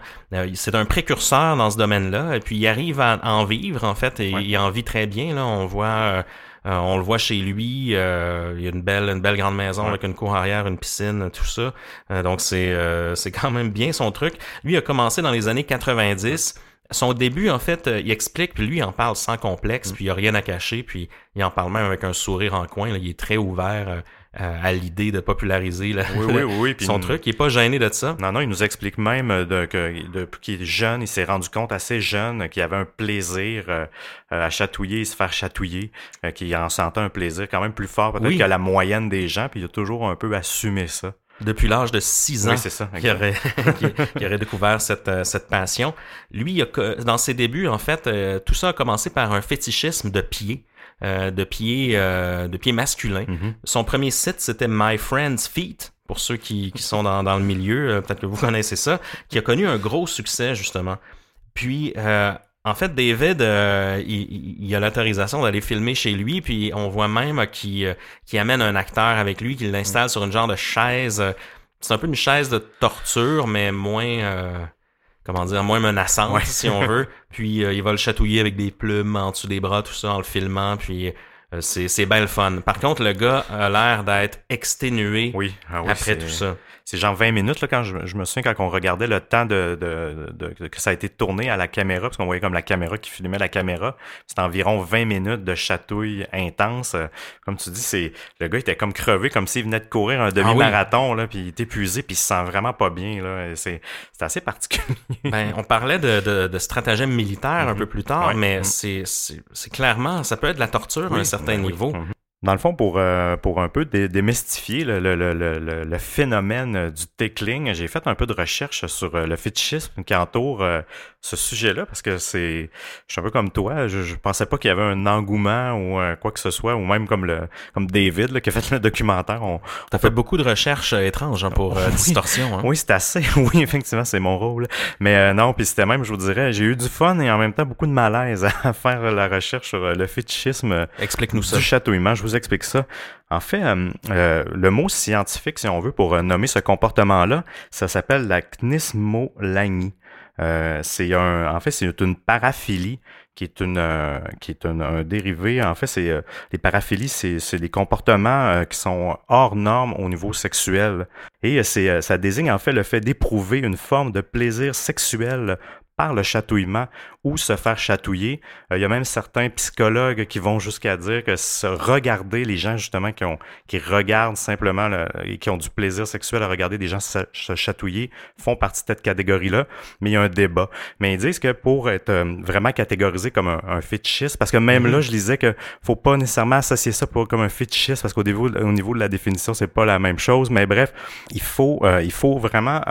c'est un précurseur dans ce domaine-là, et puis il arrive à en vivre en fait, et il en vit très bien. Là, on voit, euh, euh, on le voit chez lui. Euh, il y a une belle, une belle grande maison avec une cour arrière, une piscine, tout ça. donc c'est, c'est quand même bien son truc. Lui a commencé dans les années 90 son début, en fait, il explique, puis lui, il en parle sans complexe, mm. puis il a rien à cacher, puis il en parle même avec un sourire en coin. il est très ouvert à l'idée de populariser son truc. Il est pas gêné de ça. Non, non, il nous explique même euh, de, que depuis qu'il est jeune, il s'est rendu compte assez jeune qu'il avait un plaisir euh, à chatouiller et se faire chatouiller, qu'il en sentait un plaisir quand même plus fort peut-être que la moyenne des gens, puis il a toujours un peu assumé ça. Depuis l'âge de 6 ans, oui, c'est ça, qui aurait, aurait découvert cette, cette passion. Lui, dans ses débuts, en fait, tout ça a commencé par un fétichisme de pieds. Euh, de pieds euh, de pieds masculins. Mm-hmm. Son premier site, c'était My Friend's Feet, pour ceux qui, qui sont dans, dans le milieu, euh, peut-être que vous connaissez ça, qui a connu un gros succès, justement. Puis, en fait, David, il, il, a l'autorisation d'aller filmer chez lui, puis on voit même qu'il amène un acteur avec lui, qu'il l'installe sur une genre de chaise. C'est un peu une chaise de torture, mais moins comment dire, moins menaçante, si on veut. Puis euh, il va le chatouiller avec des plumes en dessous des bras, tout ça, en le filmant. Puis euh, c'est, c'est bien le fun. Par contre, le gars a l'air d'être exténué oui. Ah après tout ça c'est genre 20 minutes là, quand je, me souviens quand on regardait le temps de, de, que ça a été tourné à la caméra, parce qu'on voyait comme la caméra qui filmait la caméra. C'était environ 20 minutes de chatouille intense. Comme tu dis, c'est le gars était comme crevé, comme s'il venait de courir un demi-marathon, là, puis il est épuisé, puis il se sent vraiment pas bien. Là. C'est, c'est assez particulier. ben, on parlait de, de, stratagème militaire un mm-hmm. peu plus tard, mais mm-hmm. c'est, c'est, c'est clairement, ça peut être de la torture à un certain ben niveau. Mm-hmm. Dans le fond, pour, euh, pour un peu démystifier le, le, le, le, phénomène du tickling, j'ai fait un peu de recherche sur euh, le fétichisme qui entoure euh, ce sujet-là, parce que c'est, je suis un peu comme toi, je, je pensais pas qu'il y avait un engouement ou quoi que ce soit, ou même comme le comme David là, qui a fait le documentaire. On, T'as fait beaucoup de recherches étranges hein, pour Distorsion. Hein? Oui, c'est assez. Oui, effectivement, c'est mon rôle. Mais non, puis c'était même, je vous dirais, j'ai eu du fun et en même temps beaucoup de malaise à faire la recherche sur le fétichisme. Explique-nous ça. Du chatouillement. Je explique ça. En fait, euh, euh, le mot scientifique, si on veut, pour euh, nommer ce comportement-là, ça s'appelle la knismolanie. c'est en fait, c'est une paraphilie qui est un, dérivé. En fait, c'est les paraphilies, c'est des comportements qui sont hors normes au niveau sexuel et ça désigne en fait le fait d'éprouver une forme de plaisir sexuel par le chatouillement ou se faire chatouiller. Euh, il y a même certains psychologues qui vont jusqu'à dire que se regarder les gens justement qui ont qui regardent simplement et qui ont du plaisir sexuel à regarder des gens se, chatouiller font partie de cette catégorie-là. Mais il y a un débat. Mais ils disent que pour être euh, vraiment catégorisé comme un, un fétichiste, parce que même là, mm-hmm. je disais que faut pas nécessairement associer ça pour comme un fétichiste parce qu'au niveau au niveau de la définition c'est pas la même chose. Mais bref, il faut euh, il faut vraiment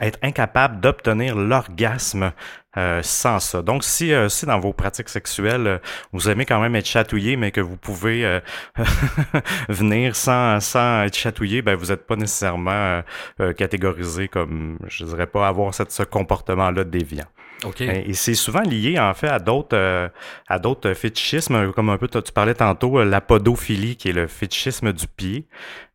être incapable d'obtenir l'orgasme euh, sans ça. Donc, si, euh, si dans vos pratiques sexuelles, euh, vous aimez quand même être chatouillé, mais que vous pouvez venir sans, sans être chatouillé, ben vous n'êtes pas nécessairement catégorisé comme, je dirais pas, avoir cette, ce comportement-là déviant. Okay. Et c'est souvent lié en fait à d'autres à d'autres fétichismes, comme un peu tu parlais tantôt, la podophilie qui est le fétichisme du pied.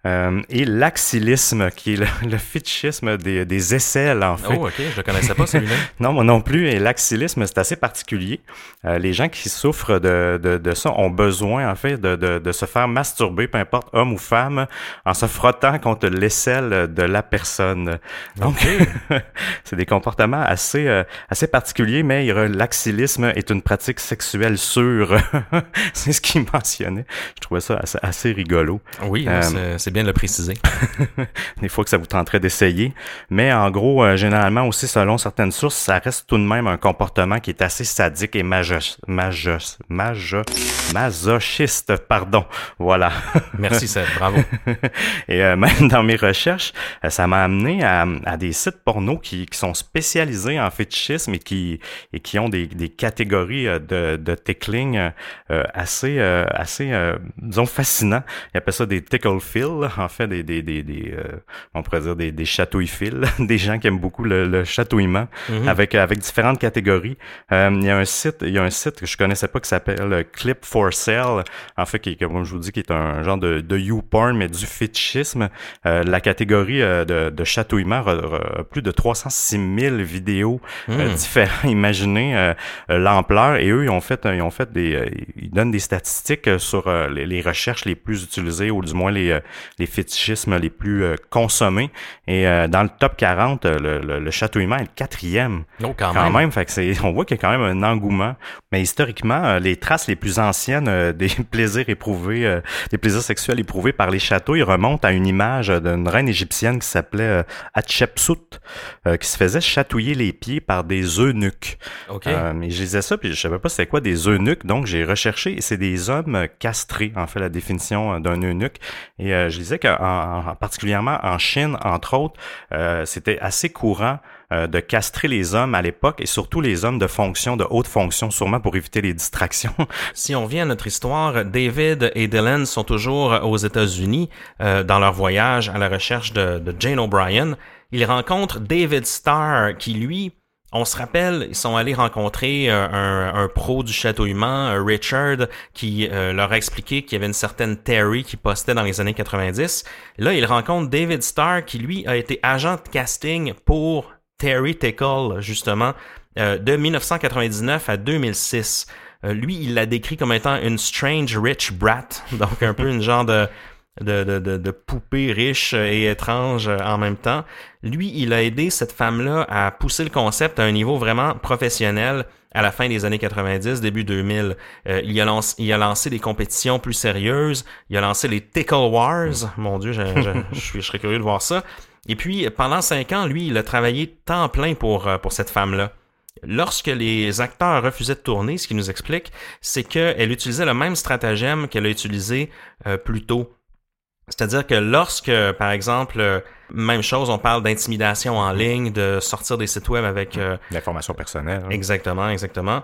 Euh, et l'axillisme, qui est le, fétichisme des, des, aisselles, en fait. Oh, OK, je ne connaissais pas celui-là. non, moi non plus. Et l'axillisme, c'est assez particulier. Euh, les gens qui souffrent de, de, de, ça ont besoin, en fait, de, de, se faire masturber, peu importe homme ou femme, en se frottant contre l'aisselle de la personne. Donc, c'est des comportements assez, euh, assez particuliers, mais l'axillisme est une pratique sexuelle sûre. c'est ce qu'il mentionnait. Je trouvais ça assez, assez rigolo. Oui, c'est bien de le préciser. Des fois que ça vous tenterait d'essayer. Mais en gros, euh, généralement aussi, selon certaines sources, ça reste tout de même un comportement qui est assez sadique et majos, majos, majos, masochiste, pardon. Voilà. Merci, Seb. Bravo. et euh, même dans mes recherches, euh, ça m'a amené à, à, des sites porno qui, qui, sont spécialisés en fétichisme et qui, et qui ont des, des catégories de, de tickling assez, assez disons, fascinants. Ils appellent ça des tickle en fait, des, des, des, des euh, on pourrait dire des, des chatouilles des gens qui aiment beaucoup le, chatouillement, mhm. avec, avec différentes catégories. Euh, il y a un site, il y a un site que je connaissais pas qui s'appelle Clip for Sale, en fait, qui, comme je vous dis, qui est un genre de, de YouPorn, mais du fétichisme. Euh, la catégorie de, de chatouillement a, plus de 306 000 vidéos mhm. différentes. Imaginez l'ampleur. Et eux, ils ont fait, ils ont fait des, ils donnent des statistiques sur les, les recherches les plus utilisées, ou du moins les, les fétichismes les plus euh, consommés. Et euh, dans le top 40, euh, le, le, chatouillement est le quatrième. Oh, quand, quand même. Fait que on voit qu'il y a quand même un engouement. Mais historiquement, les traces les plus anciennes des plaisirs éprouvés, des plaisirs sexuels éprouvés par les châteaux, ils remontent à une image d'une reine égyptienne qui s'appelait Hatshepsut, qui se faisait chatouiller les pieds par des eunuques. Okay. mais je disais ça, puis je savais pas c'est quoi des eunuques, donc j'ai recherché, et c'est des hommes castrés, en fait, la définition d'un eunuque. Et euh, je disais qu'en particulièrement en Chine, entre autres, euh, c'était assez courant euh, de castrer les hommes à l'époque et surtout les hommes de fonction, de haute fonction, sûrement pour éviter les distractions. si on vient à notre histoire, David et Dylan sont toujours aux États-Unis dans leur voyage à la recherche de Jane O'Brien. Ils rencontrent David Starr qui, lui, on se rappelle, ils sont allés rencontrer euh, un, pro du chatouillement, Richard, qui euh, leur a expliqué qu'il y avait une certaine Terry qui postait dans les années 90. Là, ils rencontrent David Starr, qui lui a été agent de casting pour Terry Tickle, justement, euh, de 1999 à 2006. lui, il l'a décrit comme étant une strange rich brat, donc un peu une genre de de, de, de, poupées riches et étranges en même temps. Lui, il a aidé cette femme-là à pousser le concept à un niveau vraiment professionnel à la fin des années 90, début 2000. Euh, il, a lancé, il a lancé des compétitions plus sérieuses. Il a lancé les Tickle Wars. Mon Dieu, je, je, je, serais curieux de voir ça. Et puis, pendant cinq ans, lui, il a travaillé temps plein pour, euh, pour cette femme-là. Lorsque les acteurs refusaient de tourner, ce qui nous explique, c'est qu'elle utilisait le même stratagème qu'elle a utilisé euh, plus tôt c'est-à-dire que lorsque, par exemple, euh, même chose, on parle d'intimidation en ligne, de sortir des sites web avec... Euh, L'information personnelle. Hein. Exactement, exactement.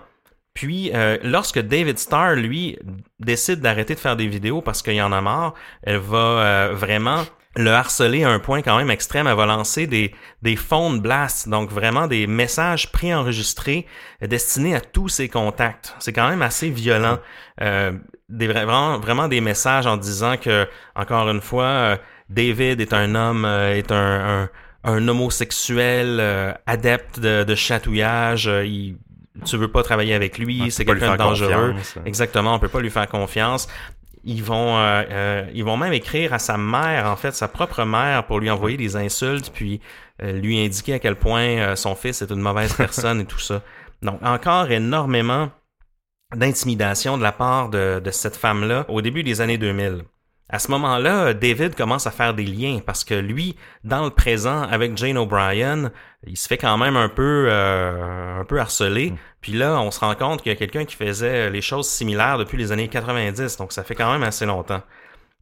Puis, euh, lorsque David Starr, lui, décide d'arrêter de faire des vidéos parce qu'il y en a marre, elle va vraiment le harceler à un point quand même extrême. Elle va lancer des, des phone blasts, donc vraiment des messages préenregistrés destinés à tous ses contacts. C'est quand même assez violent. Euh, des, vraiment, vraiment des messages en disant que, encore une fois, euh, David est un homme, euh, est un, un homosexuel euh, adepte de, de chatouillage. il, tu veux pas travailler avec lui, c'est quelqu'un de dangereux. confiance. Exactement, on peut pas lui faire confiance. Ils vont, ils vont même écrire à sa mère, en fait, sa propre mère, pour lui envoyer des insultes, puis lui indiquer à quel point son fils est une mauvaise personne et tout ça. Donc, encore énormément d'intimidation de la part de, de cette femme-là au début des années 2000. À ce moment-là, David commence à faire des liens parce que lui, dans le présent, avec Jane O'Brien, il se fait quand même un peu, euh, un peu harceler. Puis là, on se rend compte qu'il y a quelqu'un qui faisait les choses similaires depuis les années 90, donc ça fait quand même assez longtemps.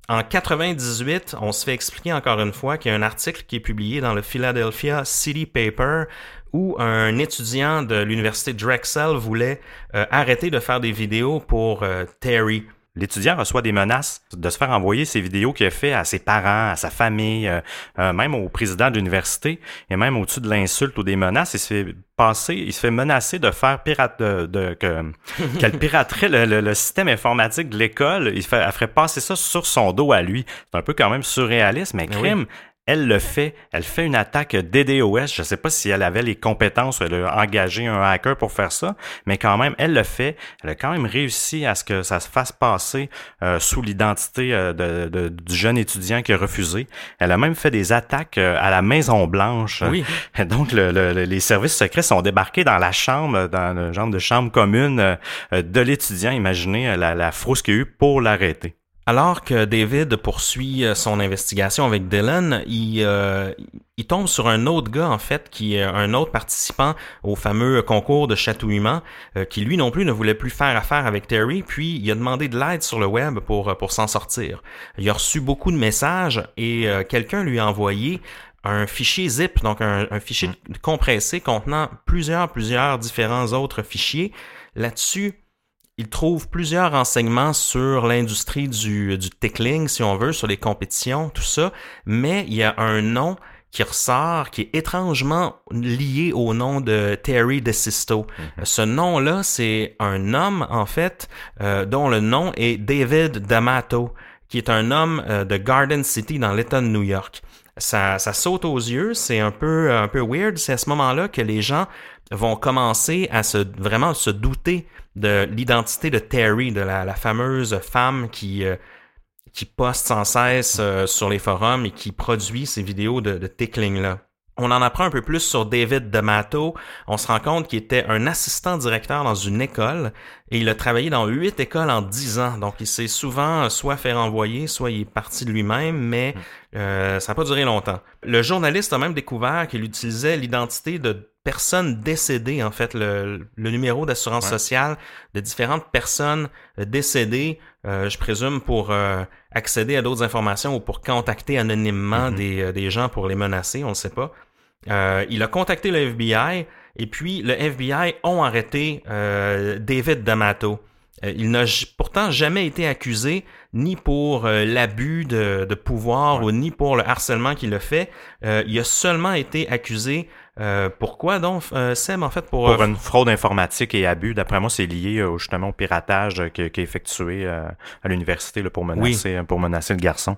En 98, on se fait expliquer encore une fois qu'il y a un article qui est publié dans le Philadelphia City Paper où un étudiant de l'université Drexel voulait euh, arrêter de faire des vidéos pour euh, Terry. L'étudiant reçoit des menaces de se faire envoyer ses vidéos qu'il a fait à ses parents, à sa famille, euh, même au président de l'université, et même au-dessus de l'insulte ou des menaces, il se fait passer, il se fait menacer de faire pirate, de, de- que, qu'elle piraterait le, le- le système informatique de l'école. Il fait, elle ferait passer ça sur son dos à lui. C'est un peu quand même surréaliste, mais Oui. Elle le fait. Elle fait une attaque DDoS. Je sais pas si elle avait les compétences, elle a engagé un hacker pour faire ça, mais quand même, elle le fait. Elle a quand même réussi à ce que ça se fasse passer euh, sous l'identité euh, de, de- du jeune étudiant qui a refusé. Elle a même fait des attaques euh, à la Maison Blanche. Oui. Donc, le- le- le- les services secrets sont débarqués dans la chambre, dans le genre de chambre commune de l'étudiant. Imaginez la, la frousse qu'il y a eu pour l'arrêter. Alors que David poursuit euh, son investigation avec Dylan, il, euh, il tombe sur un autre gars, en fait, qui est un autre participant au fameux concours de chatouillement, euh, qui lui non plus ne voulait plus faire affaire avec Terry, puis il a demandé de l'aide sur le web pour, pour s'en sortir. Il a reçu beaucoup de messages et euh, quelqu'un lui a envoyé un fichier zip, donc un, un fichier compressé contenant plusieurs, plusieurs différents autres fichiers. Là-dessus, il trouve plusieurs renseignements sur l'industrie du, du tickling, si on veut, sur les compétitions, tout ça, mais il y a un nom qui ressort, qui est étrangement lié au nom de Terry DeSisto. Ce nom-là, c'est un homme, en fait, euh, dont le nom est David D'Amato, qui est un homme euh, de Garden City dans l'État de New York. Ça, ça saute aux yeux, c'est un peu, un peu weird. C'est à ce moment-là que les gens vont commencer à se vraiment se douter de l'identité de Terry, de la, fameuse femme qui euh, qui poste sans cesse euh, sur les forums et qui produit ces vidéos de, de tickling là. On en apprend un peu plus sur David D'Amato. On se rend compte qu'il était un assistant directeur dans une école et il a travaillé dans huit écoles en dix ans. Donc, il s'est souvent soit fait renvoyer, soit il est parti de lui-même, mais euh, ça n'a pas duré longtemps. Le journaliste a même découvert qu'il utilisait l'identité de personnes décédées, en fait, le, le numéro d'assurance Ouais. sociale de différentes personnes euh, décédées, euh, je présume, pour euh, accéder à d'autres informations ou pour contacter anonymement Mhm. des, euh, des gens pour les menacer, on ne sait pas. Euh, il a contacté le FBI et puis le FBI ont arrêté euh, David D'Amato. Il n'a pourtant jamais été accusé ni pour euh, l'abus de, de pouvoir ou ni pour le harcèlement qu'il a fait. Euh, il a seulement été accusé. Euh, pourquoi donc, euh, Seb, en fait, pour... Pour euh, une fraude informatique et abus, d'après moi, c'est lié euh, justement au piratage euh, qui, qui est effectué euh, à l'université pour menacer pour menacer le garçon.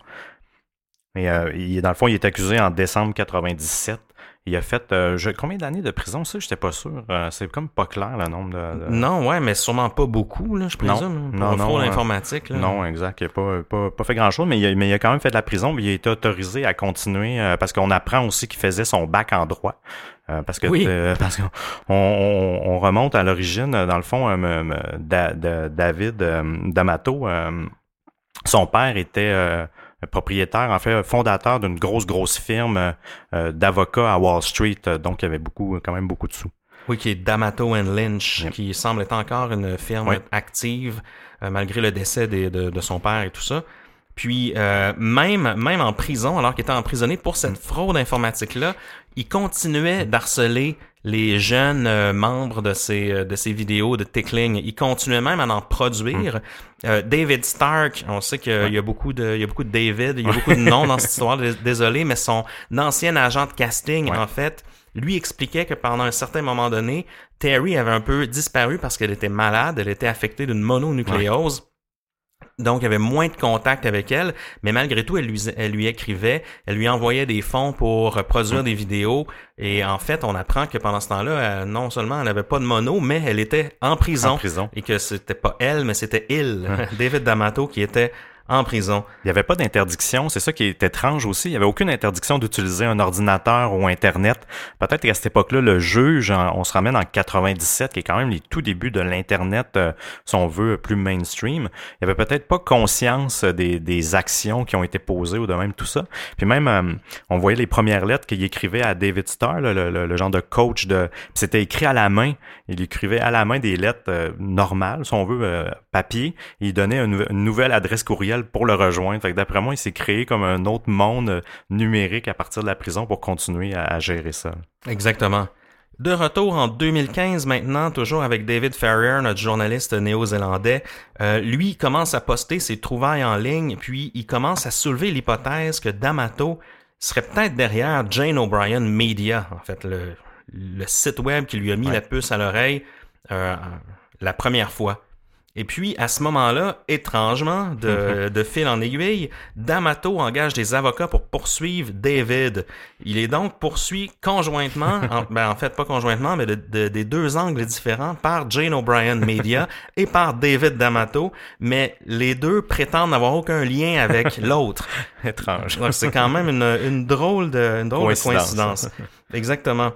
Et euh, il, dans le fond, il est accusé en décembre 97. Il a fait euh, je- combien d'années de prison, ça, j'étais pas sûr. Euh, c'est comme pas clair le nombre de. de- Non, ouais, mais sûrement pas beaucoup, là, je Non. présume. Non, non, fraude euh, informatique. Là. Non, exact. Il n'a pas, pas, pas fait grand-chose, mais il, a, mais il a quand même fait de la prison. Il a été autorisé à continuer euh, parce qu'on apprend aussi qu'il faisait son bac en droit. Euh, parce que Oui. euh, parce qu'on on, on remonte à l'origine, dans le fond, euh, Da- Da- David D'Amato, son père était propriétaire, en fait, fondateur d'une grosse, grosse firme euh, d'avocats à Wall Street. euh, donc, il y avait beaucoup, quand même beaucoup de sous. Oui, qui est D'Amato and Lynch, Yep. qui semble être encore une firme Oui. active euh, malgré le décès de, de son père et tout ça. Puis euh, même même en prison, alors qu'il était emprisonné pour Mm. cette fraude informatique là, il continuait d'harceler les jeunes euh, membres de ces euh, de ces vidéos de tickling. Il continuait même à en produire. Euh, David Stark, on sait qu'il. Ouais. y a beaucoup de il y a beaucoup de David, il y a beaucoup de noms dans cette histoire. dés- Désolé, mais son ancien agent de casting Ouais. en fait lui expliquait que pendant un certain moment donné, Terry avait un peu disparu parce qu'elle était malade, elle était affectée d'une mononucléose. Donc, il y avait moins de contact avec elle, mais malgré tout, elle lui, elle lui écrivait, elle lui envoyait des fonds pour produire des vidéos. Et en fait, on apprend que pendant ce temps-là, non seulement elle n'avait pas de mono, mais elle était en prison. En prison. Et que c'était pas elle, mais c'était il, David D'Amato, qui était en prison. Il n'y avait pas d'interdiction, c'est ça qui est étrange aussi. Il n'y avait aucune interdiction d'utiliser un ordinateur ou Internet. Peut-être qu'à cette époque-là, le juge, on se ramène en 97, qui est quand même les tout débuts de l'Internet, euh, si on veut, plus mainstream. Il n'y avait peut-être pas conscience des, des, actions qui ont été posées ou de même tout ça. Puis même, euh, on voyait les premières lettres qu'il écrivait à David Starr, le, le, genre de coach de... C'était écrit à la main. Il écrivait à la main des lettres euh, normales, si on veut, papier. il donnait une, une nouvelle adresse courriel pour le rejoindre. Fait d'après moi, il s'est créé comme un autre monde euh, numérique à partir de la prison pour continuer à, gérer ça. Exactement. De retour en 2015 maintenant, toujours avec David Ferrier, notre journaliste néo-zélandais, euh, lui commence à poster ses trouvailles en ligne, puis il commence à soulever l'hypothèse que D'Amato serait peut-être derrière Jane O'Brien Media, en fait, le, site web qui lui a mis la puce à l'oreille euh, la première fois. Et puis, à ce moment-là, étrangement, de, de, fil en aiguille, D'Amato engage des avocats pour poursuivre David. Il est donc poursuivi conjointement, en, ben en fait pas conjointement, mais de, des deux angles différents, par Jane O'Brien Media et par David D'Amato, mais les deux prétendent n'avoir aucun lien avec l'autre. Étrange. Donc c'est quand même une, une drôle de, une drôle coïncidence. de coïncidence. Exactement.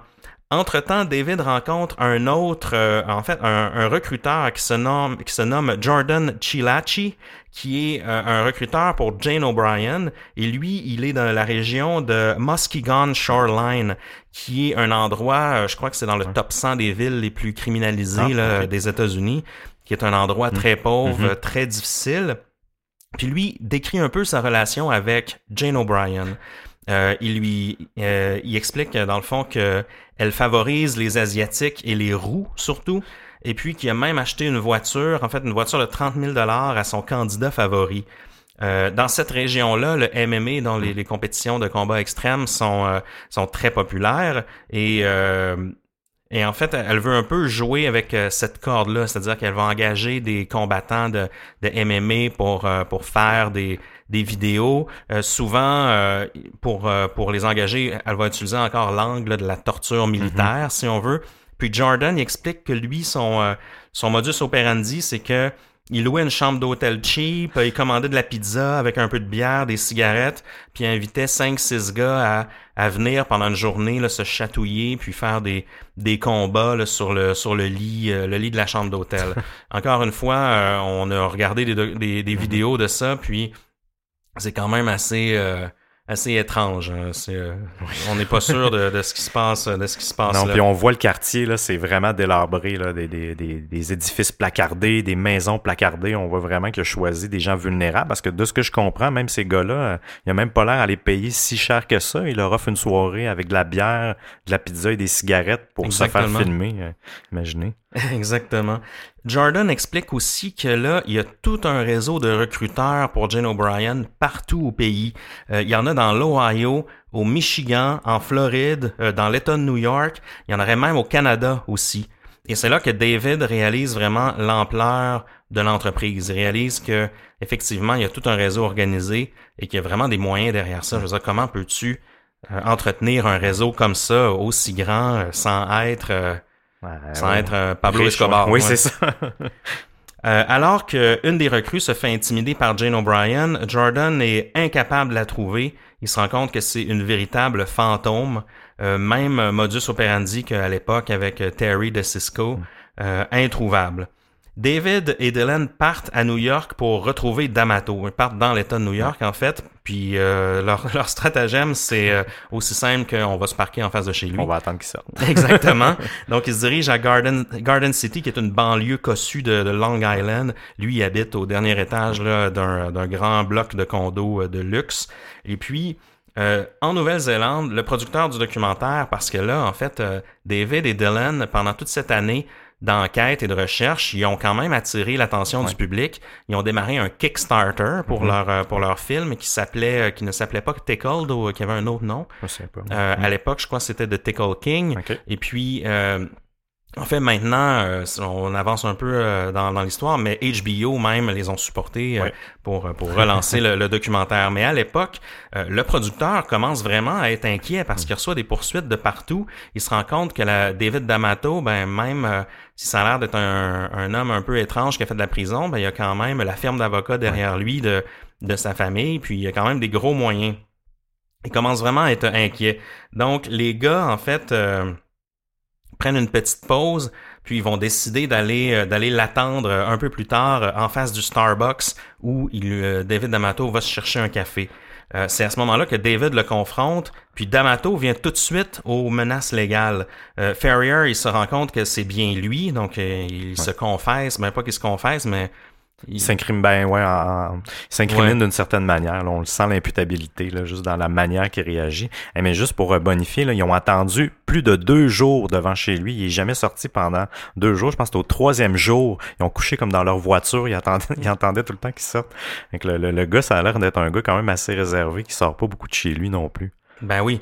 Entre-temps, David rencontre un autre, euh, en fait, un, recruteur qui se nomme, qui se nomme Jordan Chilachi, qui est euh, un recruteur pour Jane O'Brien. Et lui, il est dans la région de Muskegon Shoreline, qui est un endroit, euh, je crois que c'est dans le top 100 des villes les plus criminalisées ah, des États-Unis, qui est un endroit très mm. pauvre, mm-hmm. très difficile. Puis lui décrit un peu sa relation avec Jane O'Brien. Euh, il lui euh, il explique dans le fond que elle favorise les asiatiques et les roux surtout et puis qu'il a même acheté une voiture en fait une voiture de 30 000 dollars à son candidat favori. Euh, dans cette région-là, le MMA, dans les, compétitions de combat extrême, sont, sont très populaires et et en fait, elle veut un peu jouer avec cette corde-là, c'est-à-dire qu'elle va engager des combattants de, de MMA pour, pour faire des, des vidéos. Euh, souvent, euh, pour, euh, pour les engager, elle va utiliser encore l'angle de la torture militaire, mhm. si on veut. Puis Jordan il explique que lui, son, son modus operandi, c'est que il louait une chambre d'hôtel cheap, il commandait de la pizza avec un peu de bière, des cigarettes, puis il invitait 5-6 gars à, à venir pendant une journée là, se chatouiller, puis faire des, des combats là, sur, le, sur le lit le lit de la chambre d'hôtel. Encore une fois, on a regardé des, des, des, mhm. vidéos de ça, puis c'est quand même assez euh, assez étrange. Hein. Euh, on n'est pas sûr de, de, ce qui se passe, de ce qui se passe. Non, puis on voit le quartier là, c'est vraiment délabré là, des, des, des, édifices placardés, des maisons placardées. On voit vraiment qu'il a choisi des gens vulnérables parce que de ce que je comprends, même ces gars-là, euh, il a même pas l'air à les payer si cher que ça. Il leur offre une soirée avec de la bière, de la pizza et des cigarettes pour se faire filmer. imaginez. Exactement. Jordan explique aussi que là, il y a tout un réseau de recruteurs pour Jane O'Brien partout au pays. Euh, il y en a dans l'Ohio, au Michigan, en Floride, euh, dans l'État de New York. Il y en aurait même au Canada aussi. Et c'est là que David réalise vraiment l'ampleur de l'entreprise. Il réalise que effectivement, il y a tout un réseau organisé et qu'il y a vraiment des moyens derrière ça. Je veux dire, comment peux-tu euh, entretenir un réseau comme ça, aussi grand, sans être sans être euh, Pablo Escobar. Oui, c'est ça. Euh, alors qu'une des recrues se fait intimider par Jane O'Brien, Jordan est incapable de la trouver. Il se rend compte que c'est une véritable fantôme, euh, même modus operandi qu'à l'époque avec Terry de Cisco, mm. introuvable. David et Dylan partent à New York pour retrouver D'Amato. Ils partent dans l'État de New York, en fait. Puis euh, leur, leur stratagème, c'est euh, aussi simple qu'on va se parquer en face de chez lui. On va attendre qu'il sorte. Exactement. Donc, il se dirige à Garden, Garden City, qui est une banlieue cossue de, de Long Island. Lui, il habite au dernier étage d'un grand bloc de condos euh, de luxe. Et puis, euh, en Nouvelle-Zélande, le producteur du documentaire, parce que là, en fait, David et Dylan, pendant toute cette année, d'enquête et de recherche, ils ont quand même attiré l'attention du public. Ils ont démarré un Kickstarter pour mhm. leur euh, pour leur film qui s'appelait euh, qui ne s'appelait pas Tickled ou qui avait un autre nom. Je sais pas. Euh, à l'époque, je crois que c'était The Tickle King. Et puis En fait, maintenant, euh, on avance un peu euh, dans, dans l'histoire, mais HBO même les ont supportés euh, pour, pour relancer le, documentaire. Mais à l'époque, le producteur commence vraiment à être inquiet parce qu'il reçoit des poursuites de partout. Il se rend compte que la David D'Amato, ben même si ça a l'air d'être un, un, homme un peu étrange qui a fait de la prison, ben il y a quand même la firme d'avocats derrière lui de, de sa famille, puis il y a quand même des gros moyens. Il commence vraiment à être inquiet. Donc les gars, en fait prennent une petite pause, puis ils vont décider d'aller euh, d'aller l'attendre un peu plus tard euh, en face du Starbucks où il, euh, David D'Amato va se chercher un café. c'est à ce moment-là que David le confronte, puis D'Amato vient tout de suite aux menaces légales. Ferrier, il se rend compte que c'est bien lui, donc il se confesse, même pas qu'il se confesse, mais il s'incrimine ben, ouais, s'incrimine d'une certaine manière. on le sent l'imputabilité, là, juste dans la manière qu'il réagit. Eh, mais juste pour bonifier, là, ils ont attendu plus de deux jours devant chez lui. Il est jamais sorti pendant deux jours. Je pense que au troisième jour, ils ont couché comme dans leur voiture. Ils attendaient, ils entendaient tout le temps qu'il sorte. Donc le, le, gars, ça a l'air d'être un gars quand même assez réservé, qui sort pas beaucoup de chez lui non plus. Ben oui.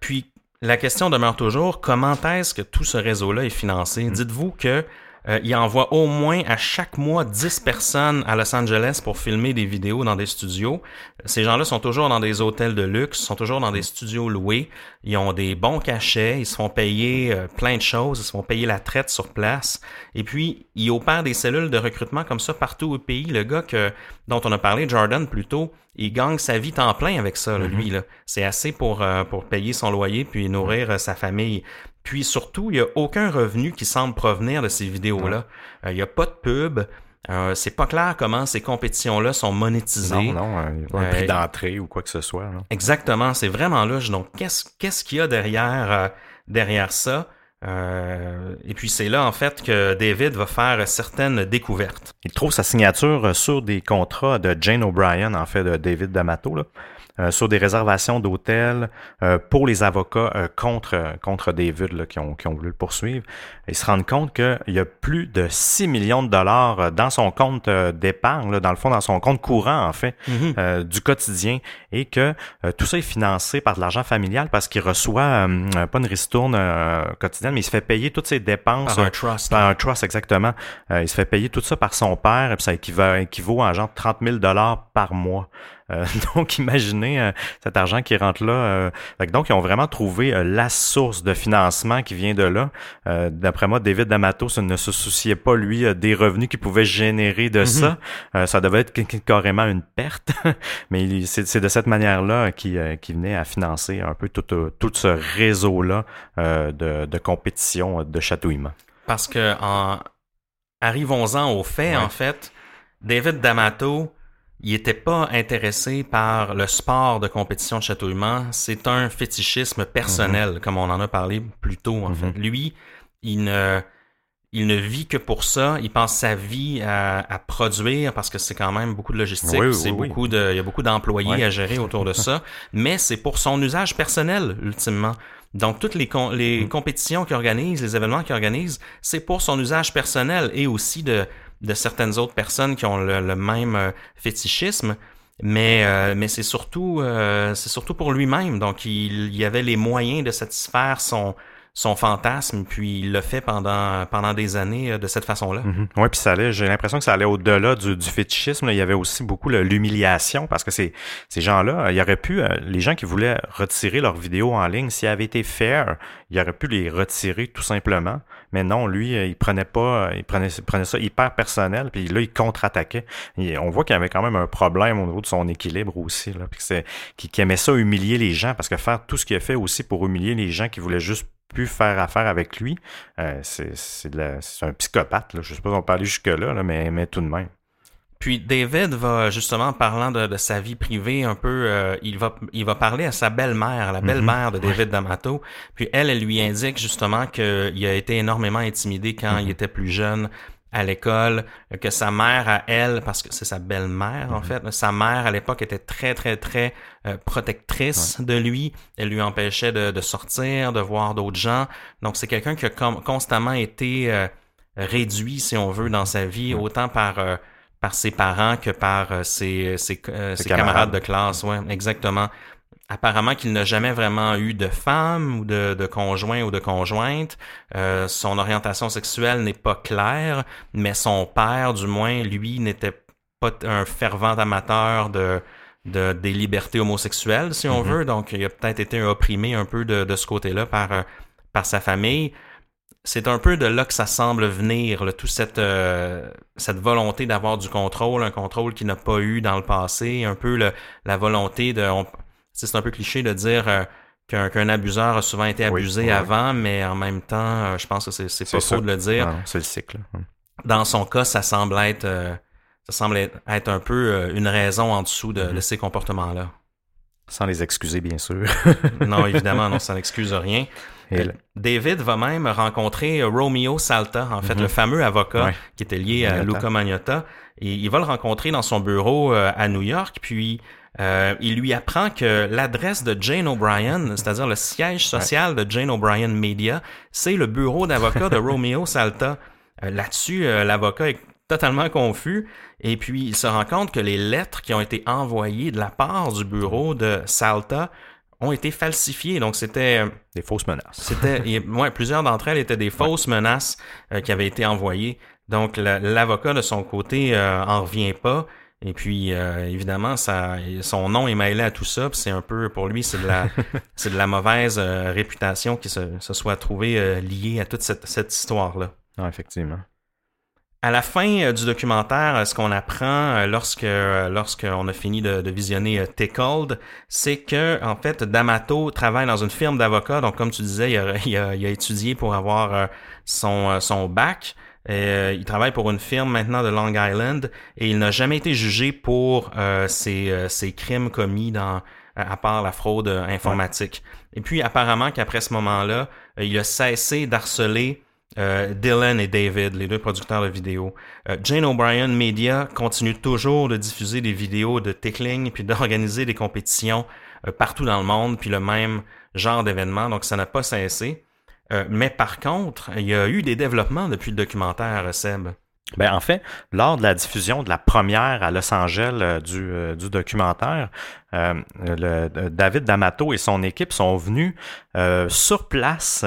Puis la question demeure toujours comment est-ce que tout ce réseau-là est financé? Mm. Dites-vous que euh, il envoie au moins à chaque mois 10 personnes à Los Angeles pour filmer des vidéos dans des studios. Ces gens-là sont toujours dans des hôtels de luxe, sont toujours dans des studios loués. Ils ont des bons cachets, ils se font payer euh, plein de choses, ils se font payer la traite sur place. Et puis, ils opèrent des cellules de recrutement comme ça partout au pays. Le gars que, dont on a parlé, Jordan, plus tôt, il gagne sa vie temps plein avec ça, lui. Mm-hmm. Là. C'est assez pour, euh, pour payer son loyer puis nourrir sa famille. Puis surtout, il n'y a aucun revenu qui semble provenir de ces vidéos-là. Euh, il n'y a pas de pub. Euh, c'est pas clair comment ces compétitions-là sont monétisées. Non, non, un, un prix d'entrée ou quoi que ce soit. Exactement, c'est vraiment là. Donc, qu'est-ce qu'il y a derrière euh, derrière ça? Et puis c'est là en fait que David va faire certaines découvertes. Il trouve sa signature sur des contrats de Jane O'Brien, en fait, de David D'Amato. Euh, sur des réservations d'hôtels euh, pour les avocats euh, contre, contre David là, qui, ont, qui ont voulu le poursuivre. Ils se rendent compte qu'il y a plus de 6 millions de dollars dans son compte d'épargne, dans le fond, dans son compte courant, en fait, mhm. du quotidien, et que tout ça est financé par de l'argent familial parce qu'il reçoit pas une ristourne quotidienne, mais il se fait payer toutes ses dépenses. Par un trust. Par un trust, exactement. il se fait payer tout ça par son père, et puis ça équivaut, équivaut à genre 30 000 dollars par mois. Euh, donc, imaginez euh, cet argent qui rentre là. Euh, donc, ils ont vraiment trouvé la source de financement qui vient de là. D'après moi, David D'Amato ne se souciait pas, lui, des revenus qu'il pouvait générer de mm-hmm. ça. ça devait être carrément une perte. Mais c'est de cette manière-là qu'il qui venait à financer un peu tout, tout ce réseau-là de, de compétition de chatouillement. Parce que en... arrivons-en au fait, en fait, David D'Amato il était pas intéressé par le sport de compétition de chatouillement. C'est un fétichisme personnel, mhm. comme on en a parlé plus tôt, en fait. Mhm. Lui, il ne, il ne vit que pour ça. Il passe sa vie à, à produire parce que c'est quand même beaucoup de logistique. c'est beaucoup de, il y a beaucoup d'employés à gérer autour de ça. Mais c'est pour son usage personnel, ultimement. Donc, toutes les, les mhm. compétitions qu'il organise, les événements qu'il organise, c'est pour son usage personnel et aussi de, de certaines autres personnes qui ont le, même euh, fétichisme. Mais, euh, mais c'est surtout, euh, surtout pour lui-même. Donc, il, y avait les moyens de satisfaire son, son fantasme, puis il l'a fait pendant, pendant des années de cette façon-là. Mm-hmm. Oui, puis ça allait, j'ai l'impression que ça allait au-delà du, du fétichisme. Il y avait aussi beaucoup l'humiliation, parce que ces, ces gens-là, il y aurait pu, les gens qui voulaient retirer leurs vidéos en ligne, s'il avait été fair, il aurait pu les retirer tout simplement. Mais non, lui, euh, il prenait pas, il prenait, prenait ça hyper personnel, puis là, il contre-attaquait. on voit qu'il avait quand même un problème au niveau de son équilibre aussi, là, puis c'est, qu'il, aimait ça humilier les gens, parce que faire tout ce qu'il a fait aussi pour humilier les gens qui voulaient juste plus faire affaire avec lui, euh, c'est, c'est, c'est un psychopathe. Là. Je sais pas si on aller jusque-là, là, mais, mais tout de même. Puis David va justement parlant de, sa vie privée un peu, euh, il va il va parler à sa belle-mère, la mhm. belle-mère de David D'Amato. Puis elle, elle lui indique justement qu'il a été énormément intimidé quand il mhm. était plus jeune à l'école, que sa mère à elle, parce que c'est sa belle-mère en mhm. fait, sa mère à l'époque était très très très euh, protectrice de lui. Elle lui empêchait de, sortir, de voir d'autres gens. Donc c'est quelqu'un qui a constamment été euh, réduit, si on veut, dans sa vie, autant par par ses parents que par euh, ses, ses, euh, ses camarades. de classe. Ouais, exactement. apparemment qu'il n'a jamais vraiment eu de femme ou de, de conjoint ou de conjointe. Euh, son orientation sexuelle n'est pas claire, mais son père, du moins, lui, n'était pas un fervent amateur de, de des libertés homosexuelles, si on Mhm. veut. Donc, il a peut-être été opprimé un peu de, de ce côté-là par, euh, par sa famille. C'est un peu de là que ça semble venir, là, toute cette, euh, cette volonté d'avoir du contrôle, un contrôle qu'il n'a pas eu dans le passé, un peu le- la volonté de... c'est un peu cliché de dire euh, qu'un abuseur a souvent été abusé oui, oui. avant, mais en même temps, euh, je pense que c'est pas faux de le dire. Non, c'est le cycle. Hum. Dans son cas, ça semble être, ça semble être, un peu une raison en dessous de, de ces comportements-là. Sans les excuser, bien sûr. non, évidemment, non, ça n'excuse rien. Et David va même rencontrer euh, Romeo Salta, en fait, Mhm. le fameux avocat Ouais. qui était lié à. Luca Magnotta. Et il va le rencontrer dans son bureau euh, à New York, puis euh, il lui apprend que l'adresse de Jane O'Brien, c'est-à-dire le siège social de Jane O'Brien Media, c'est le bureau d'avocat de Romeo Salta. Euh, Là-dessus, euh, l'avocat est totalement confus. Et puis, il se rend compte que les lettres qui ont été envoyées de la part du bureau de Salta ont été falsifiées. Donc, c'était Des fausses menaces. c'était, et- ouais, plusieurs d'entre elles étaient des fausses menaces euh, qui avaient été envoyées. Donc la- l'avocat de son côté euh, en revient pas. Et puis euh, évidemment, ça, son nom est mêlé à tout ça. C'est un peu pour lui, c'est de la, c'est de la mauvaise euh, réputation qui se, se soit trouvée euh, liée à toute cette, cette histoire-là. Non, effectivement. À la fin euh, du documentaire, euh, ce qu'on apprend euh, lorsque lorsqu'on a fini de, de visionner Tickled, c'est que en fait D'Amato travaille dans une firme d'avocats. Donc comme tu disais, il a, il a- il a étudié pour avoir son son bac. Et, il travaille pour une firme maintenant de Long Island et il n'a jamais été jugé pour euh, ses, ses crimes commis dans à part la fraude informatique. Et puis apparemment qu'après ce moment-là, il a cessé d'harceler euh, Dylan et David, les deux producteurs de vidéos. Euh, Jane O'Brien Media continue toujours de diffuser des vidéos de tickling puis d'organiser des compétitions euh, partout dans le monde puis le même genre d'événements, donc ça n'a pas cessé. Mais par contre, il y a eu des développements depuis le documentaire, Seb. Ben, en fait, lors de la diffusion de la première à Los Angeles euh, du, euh, du documentaire, euh, le, David D'Amato et son équipe sont venus euh, sur place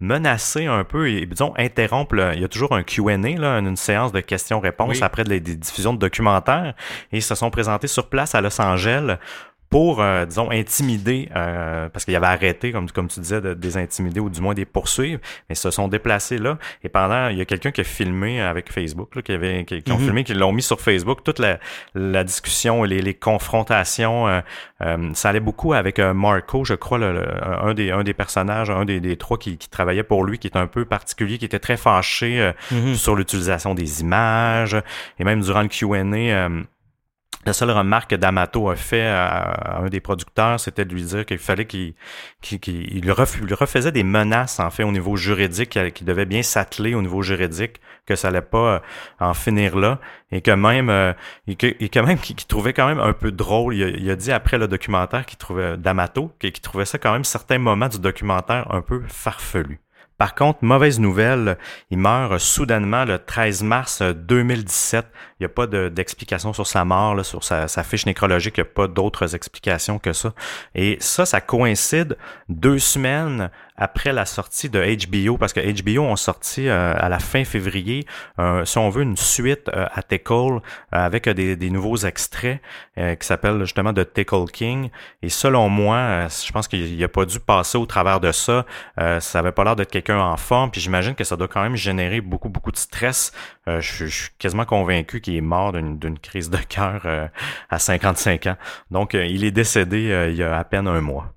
menacer un peu et, disons, interrompre. le- il y a toujours un Q&A, une séance de questions-réponses Oui. après des diffusions de documentaires et ils se sont présentés sur place à Los Angeles pour, euh, disons, intimider, euh, parce qu'il avait arrêté, comme, comme tu disais, de, de les intimider ou du moins des poursuivre, mais ils se sont déplacés là. Et pendant, il y a quelqu'un qui a filmé avec Facebook, là, qui, avait, qui, qui ont Mhm. filmé, qui l'ont mis sur Facebook, toute la, la discussion, les, les confrontations. euh, euh, ça allait beaucoup avec euh, Marco, je crois, le, le- un, des, un des personnages, un des, des trois qui, qui travaillait pour lui, qui est un peu particulier, qui était très fâché euh, Mhm. sur l'utilisation des images, et même durant le Q&A, euh, la seule remarque que D'Amato a fait à, un des producteurs, c'était de lui dire qu'il fallait qu'il il refaisait des menaces en fait au niveau juridique, qu'il qu'il devait bien s'atteler au niveau juridique, que ça allait pas euh, en finir là, et que même euh, et que, et même qu'il trouvait quand même un peu drôle. Il a, il a dit après le documentaire qu'il trouvait D'Amato qu'il trouvait ça quand même certains moments du documentaire un peu farfelu. Par contre, mauvaise nouvelle, il meurt soudainement le 13 mars 2017. Il n'y a pas de- d'explication sur sa mort, sur sa, sa fiche nécrologique, il n'y a pas d'autres explications que ça. Et ça, ça coïncide deux semaines après la sortie de HBO, parce que HBO ont sorti euh, à la fin février, euh, si on veut, une suite euh, à Tickle euh, avec euh, des, des nouveaux extraits euh, qui s'appellent justement The Tickle King. Et selon moi, je pense qu'il n'a pas dû passer au travers de ça. Ça avait pas l'air d'être quelqu'un en forme, puis j'imagine que ça doit quand même générer beaucoup, beaucoup de stress. Je, je suis quasiment convaincu qu'il est mort d'une crise de cœur à 55 ans. Donc, il est décédé il y a à peine un mois.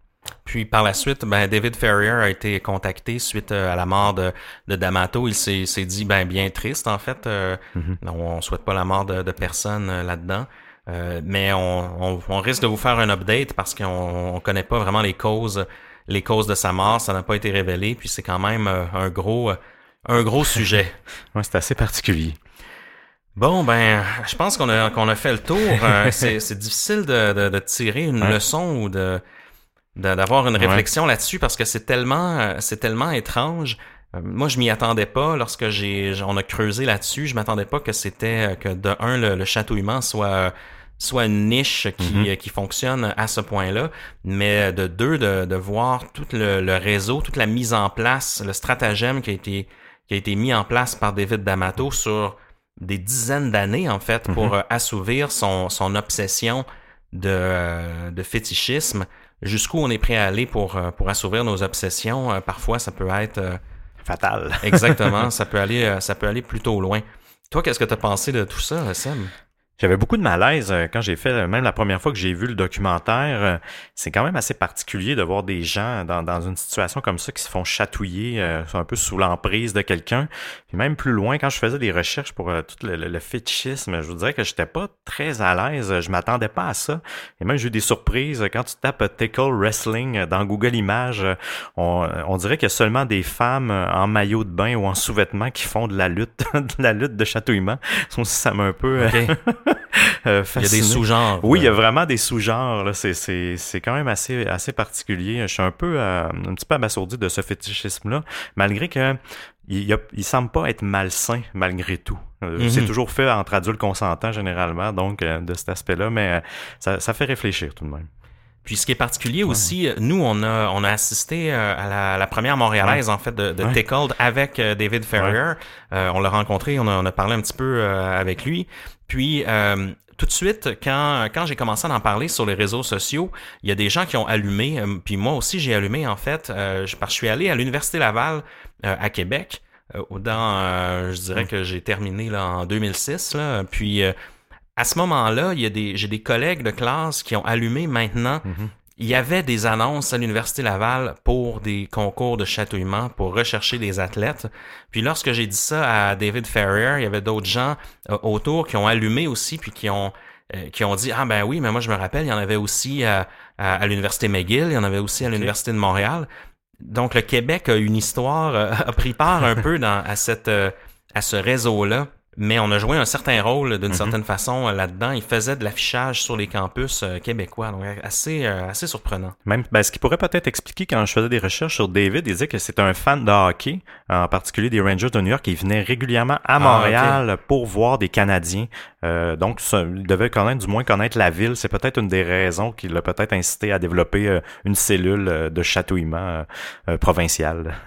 Puis par la suite, ben, David Ferrier a été contacté suite euh, à la mort de, de D'Amato. Il s'est s'est dit ben bien triste en fait. Euh, Mhm. on, on souhaite pas la mort de, de personne euh, là-dedans. Euh, mais on, on, on risque de vous faire un update parce qu'on on connaît pas vraiment les causes les causes de sa mort. Ça n'a pas été révélé. Puis c'est quand même euh, un gros un gros sujet. Ouais, c'est assez particulier. Bon, ben, je pense qu'on a, qu'on a fait le tour. C'est, c'est difficile de, de, de tirer une Ouais. leçon ou de- d'avoir une Ouais. réflexion là-dessus parce que c'est tellement, euh, c'est tellement étrange. Euh, Moi, je m'y attendais pas lorsque j'ai, on a creusé là-dessus. Je m'attendais pas que c'était, euh, que de un, le, le chatouillement soit, soit une niche qui, Mhm. qui fonctionne à ce point-là, mais de deux, de, de voir tout le, le réseau, toute la mise en place, le stratagème qui a été, qui a été mis en place par David D'Amato sur des dizaines d'années, en fait, pour euh, assouvir son, son obsession de, de fétichisme. Jusqu'où on est prêt à aller pour, euh, pour assouvir nos obsessions. Euh, Parfois, ça peut être... euh, Fatal. Exactement, ça peut aller, ça peut aller plutôt loin. Toi, qu'est-ce que tu as pensé de tout ça, Sam? J'avais beaucoup de malaise euh, quand j'ai fait, euh, même la première fois que j'ai vu le documentaire, euh, c'est quand même assez particulier de voir des gens dans, dans une situation comme ça qui se font chatouiller, euh, sont un peu sous l'emprise de quelqu'un. Puis même plus loin, quand je faisais des recherches pour euh, tout le, le- le fétichisme, je vous dirais que j'étais pas très à l'aise, je m'attendais pas à ça. Et même j'ai eu des surprises. Quand tu tapes Tickle Wrestling dans Google Images, on, on dirait qu'il y a seulement des femmes en maillot de bain ou en sous-vêtements qui font de la lutte, de la lutte de chatouillement. Ça m'a un peu. euh, Il y a des sous-genres. Oui, il y a vraiment des sous-genres. C'est, c'est, c'est quand même assez, assez particulier. Je suis un peu, euh, un petit peu abasourdi de ce fétichisme-là, malgré que il, y a- il semble pas être malsain malgré tout. Euh, Mhm. C'est toujours fait entre adultes consentants généralement, donc de cet aspect-là, mais ça, ça fait réfléchir tout de même. Puis ce qui est particulier aussi, nous, on a, on a assisté à la, la première montréalaise, en fait, de, de Ouais. Tickled avec David Ferrier. Euh, on l'a rencontré, on a, on a parlé un petit peu euh, avec lui. Puis, euh, tout de suite, quand, quand j'ai commencé à en parler sur les réseaux sociaux, il y a des gens qui ont allumé, euh, puis moi aussi j'ai allumé, en fait, euh, je- parce que je suis allé à l'Université Laval euh, à Québec. euh, dans, euh, je dirais que j'ai terminé là, en 2006. Là, puis, euh, à ce moment-là, il y a des, j'ai des collègues de classe qui ont allumé maintenant. Il y avait des annonces à l'Université Laval pour des concours de chatouillement, pour rechercher des athlètes. Puis lorsque j'ai dit ça à David Ferrier, il y avait d'autres gens euh, autour qui ont allumé aussi, puis qui ont euh, qui ont dit ah ben oui, mais moi je me rappelle, il y en avait aussi à, à, à l'Université McGill, il y en avait aussi à l'Université de Montréal. Donc le Québec a une histoire, euh, a pris part un peu dans, à cette euh, à ce réseau-là. Mais on a joué un certain rôle d'une certaine façon euh, là-dedans. Il faisait de l'affichage sur les campus euh, québécois, donc assez euh, assez surprenant. Même, ben, ce qui pourrait peut-être expliquer quand je faisais des recherches sur David, il disait que c'est un fan de hockey, en particulier des Rangers de New York, il venait régulièrement à Montréal pour voir des Canadiens. Euh, donc, ça, il devait connaître, du moins connaître la ville. C'est peut-être une des raisons qui l'a peut-être incité à développer une cellule de chatouillement provinciale.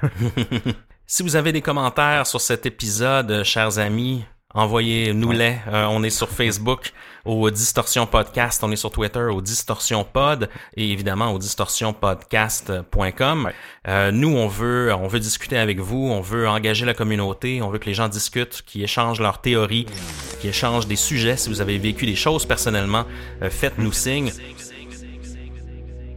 Si vous avez des commentaires sur cet épisode, chers amis, envoyez-nous-les. Euh, on est sur Facebook au Distorsion Podcast, on est sur Twitter au Distorsion Pod et évidemment au distorsionpodcast.com. Euh, nous, on veut, on veut discuter avec vous, on veut engager la communauté, on veut que les gens discutent, qu'ils échangent leurs théories, qu'ils échangent des sujets. Si vous avez vécu des choses personnellement, euh, faites-nous signe.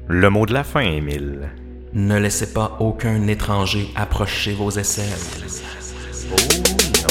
Le mot de la fin, Émile. Ne laissez pas aucun étranger approcher vos aisselles. Oh.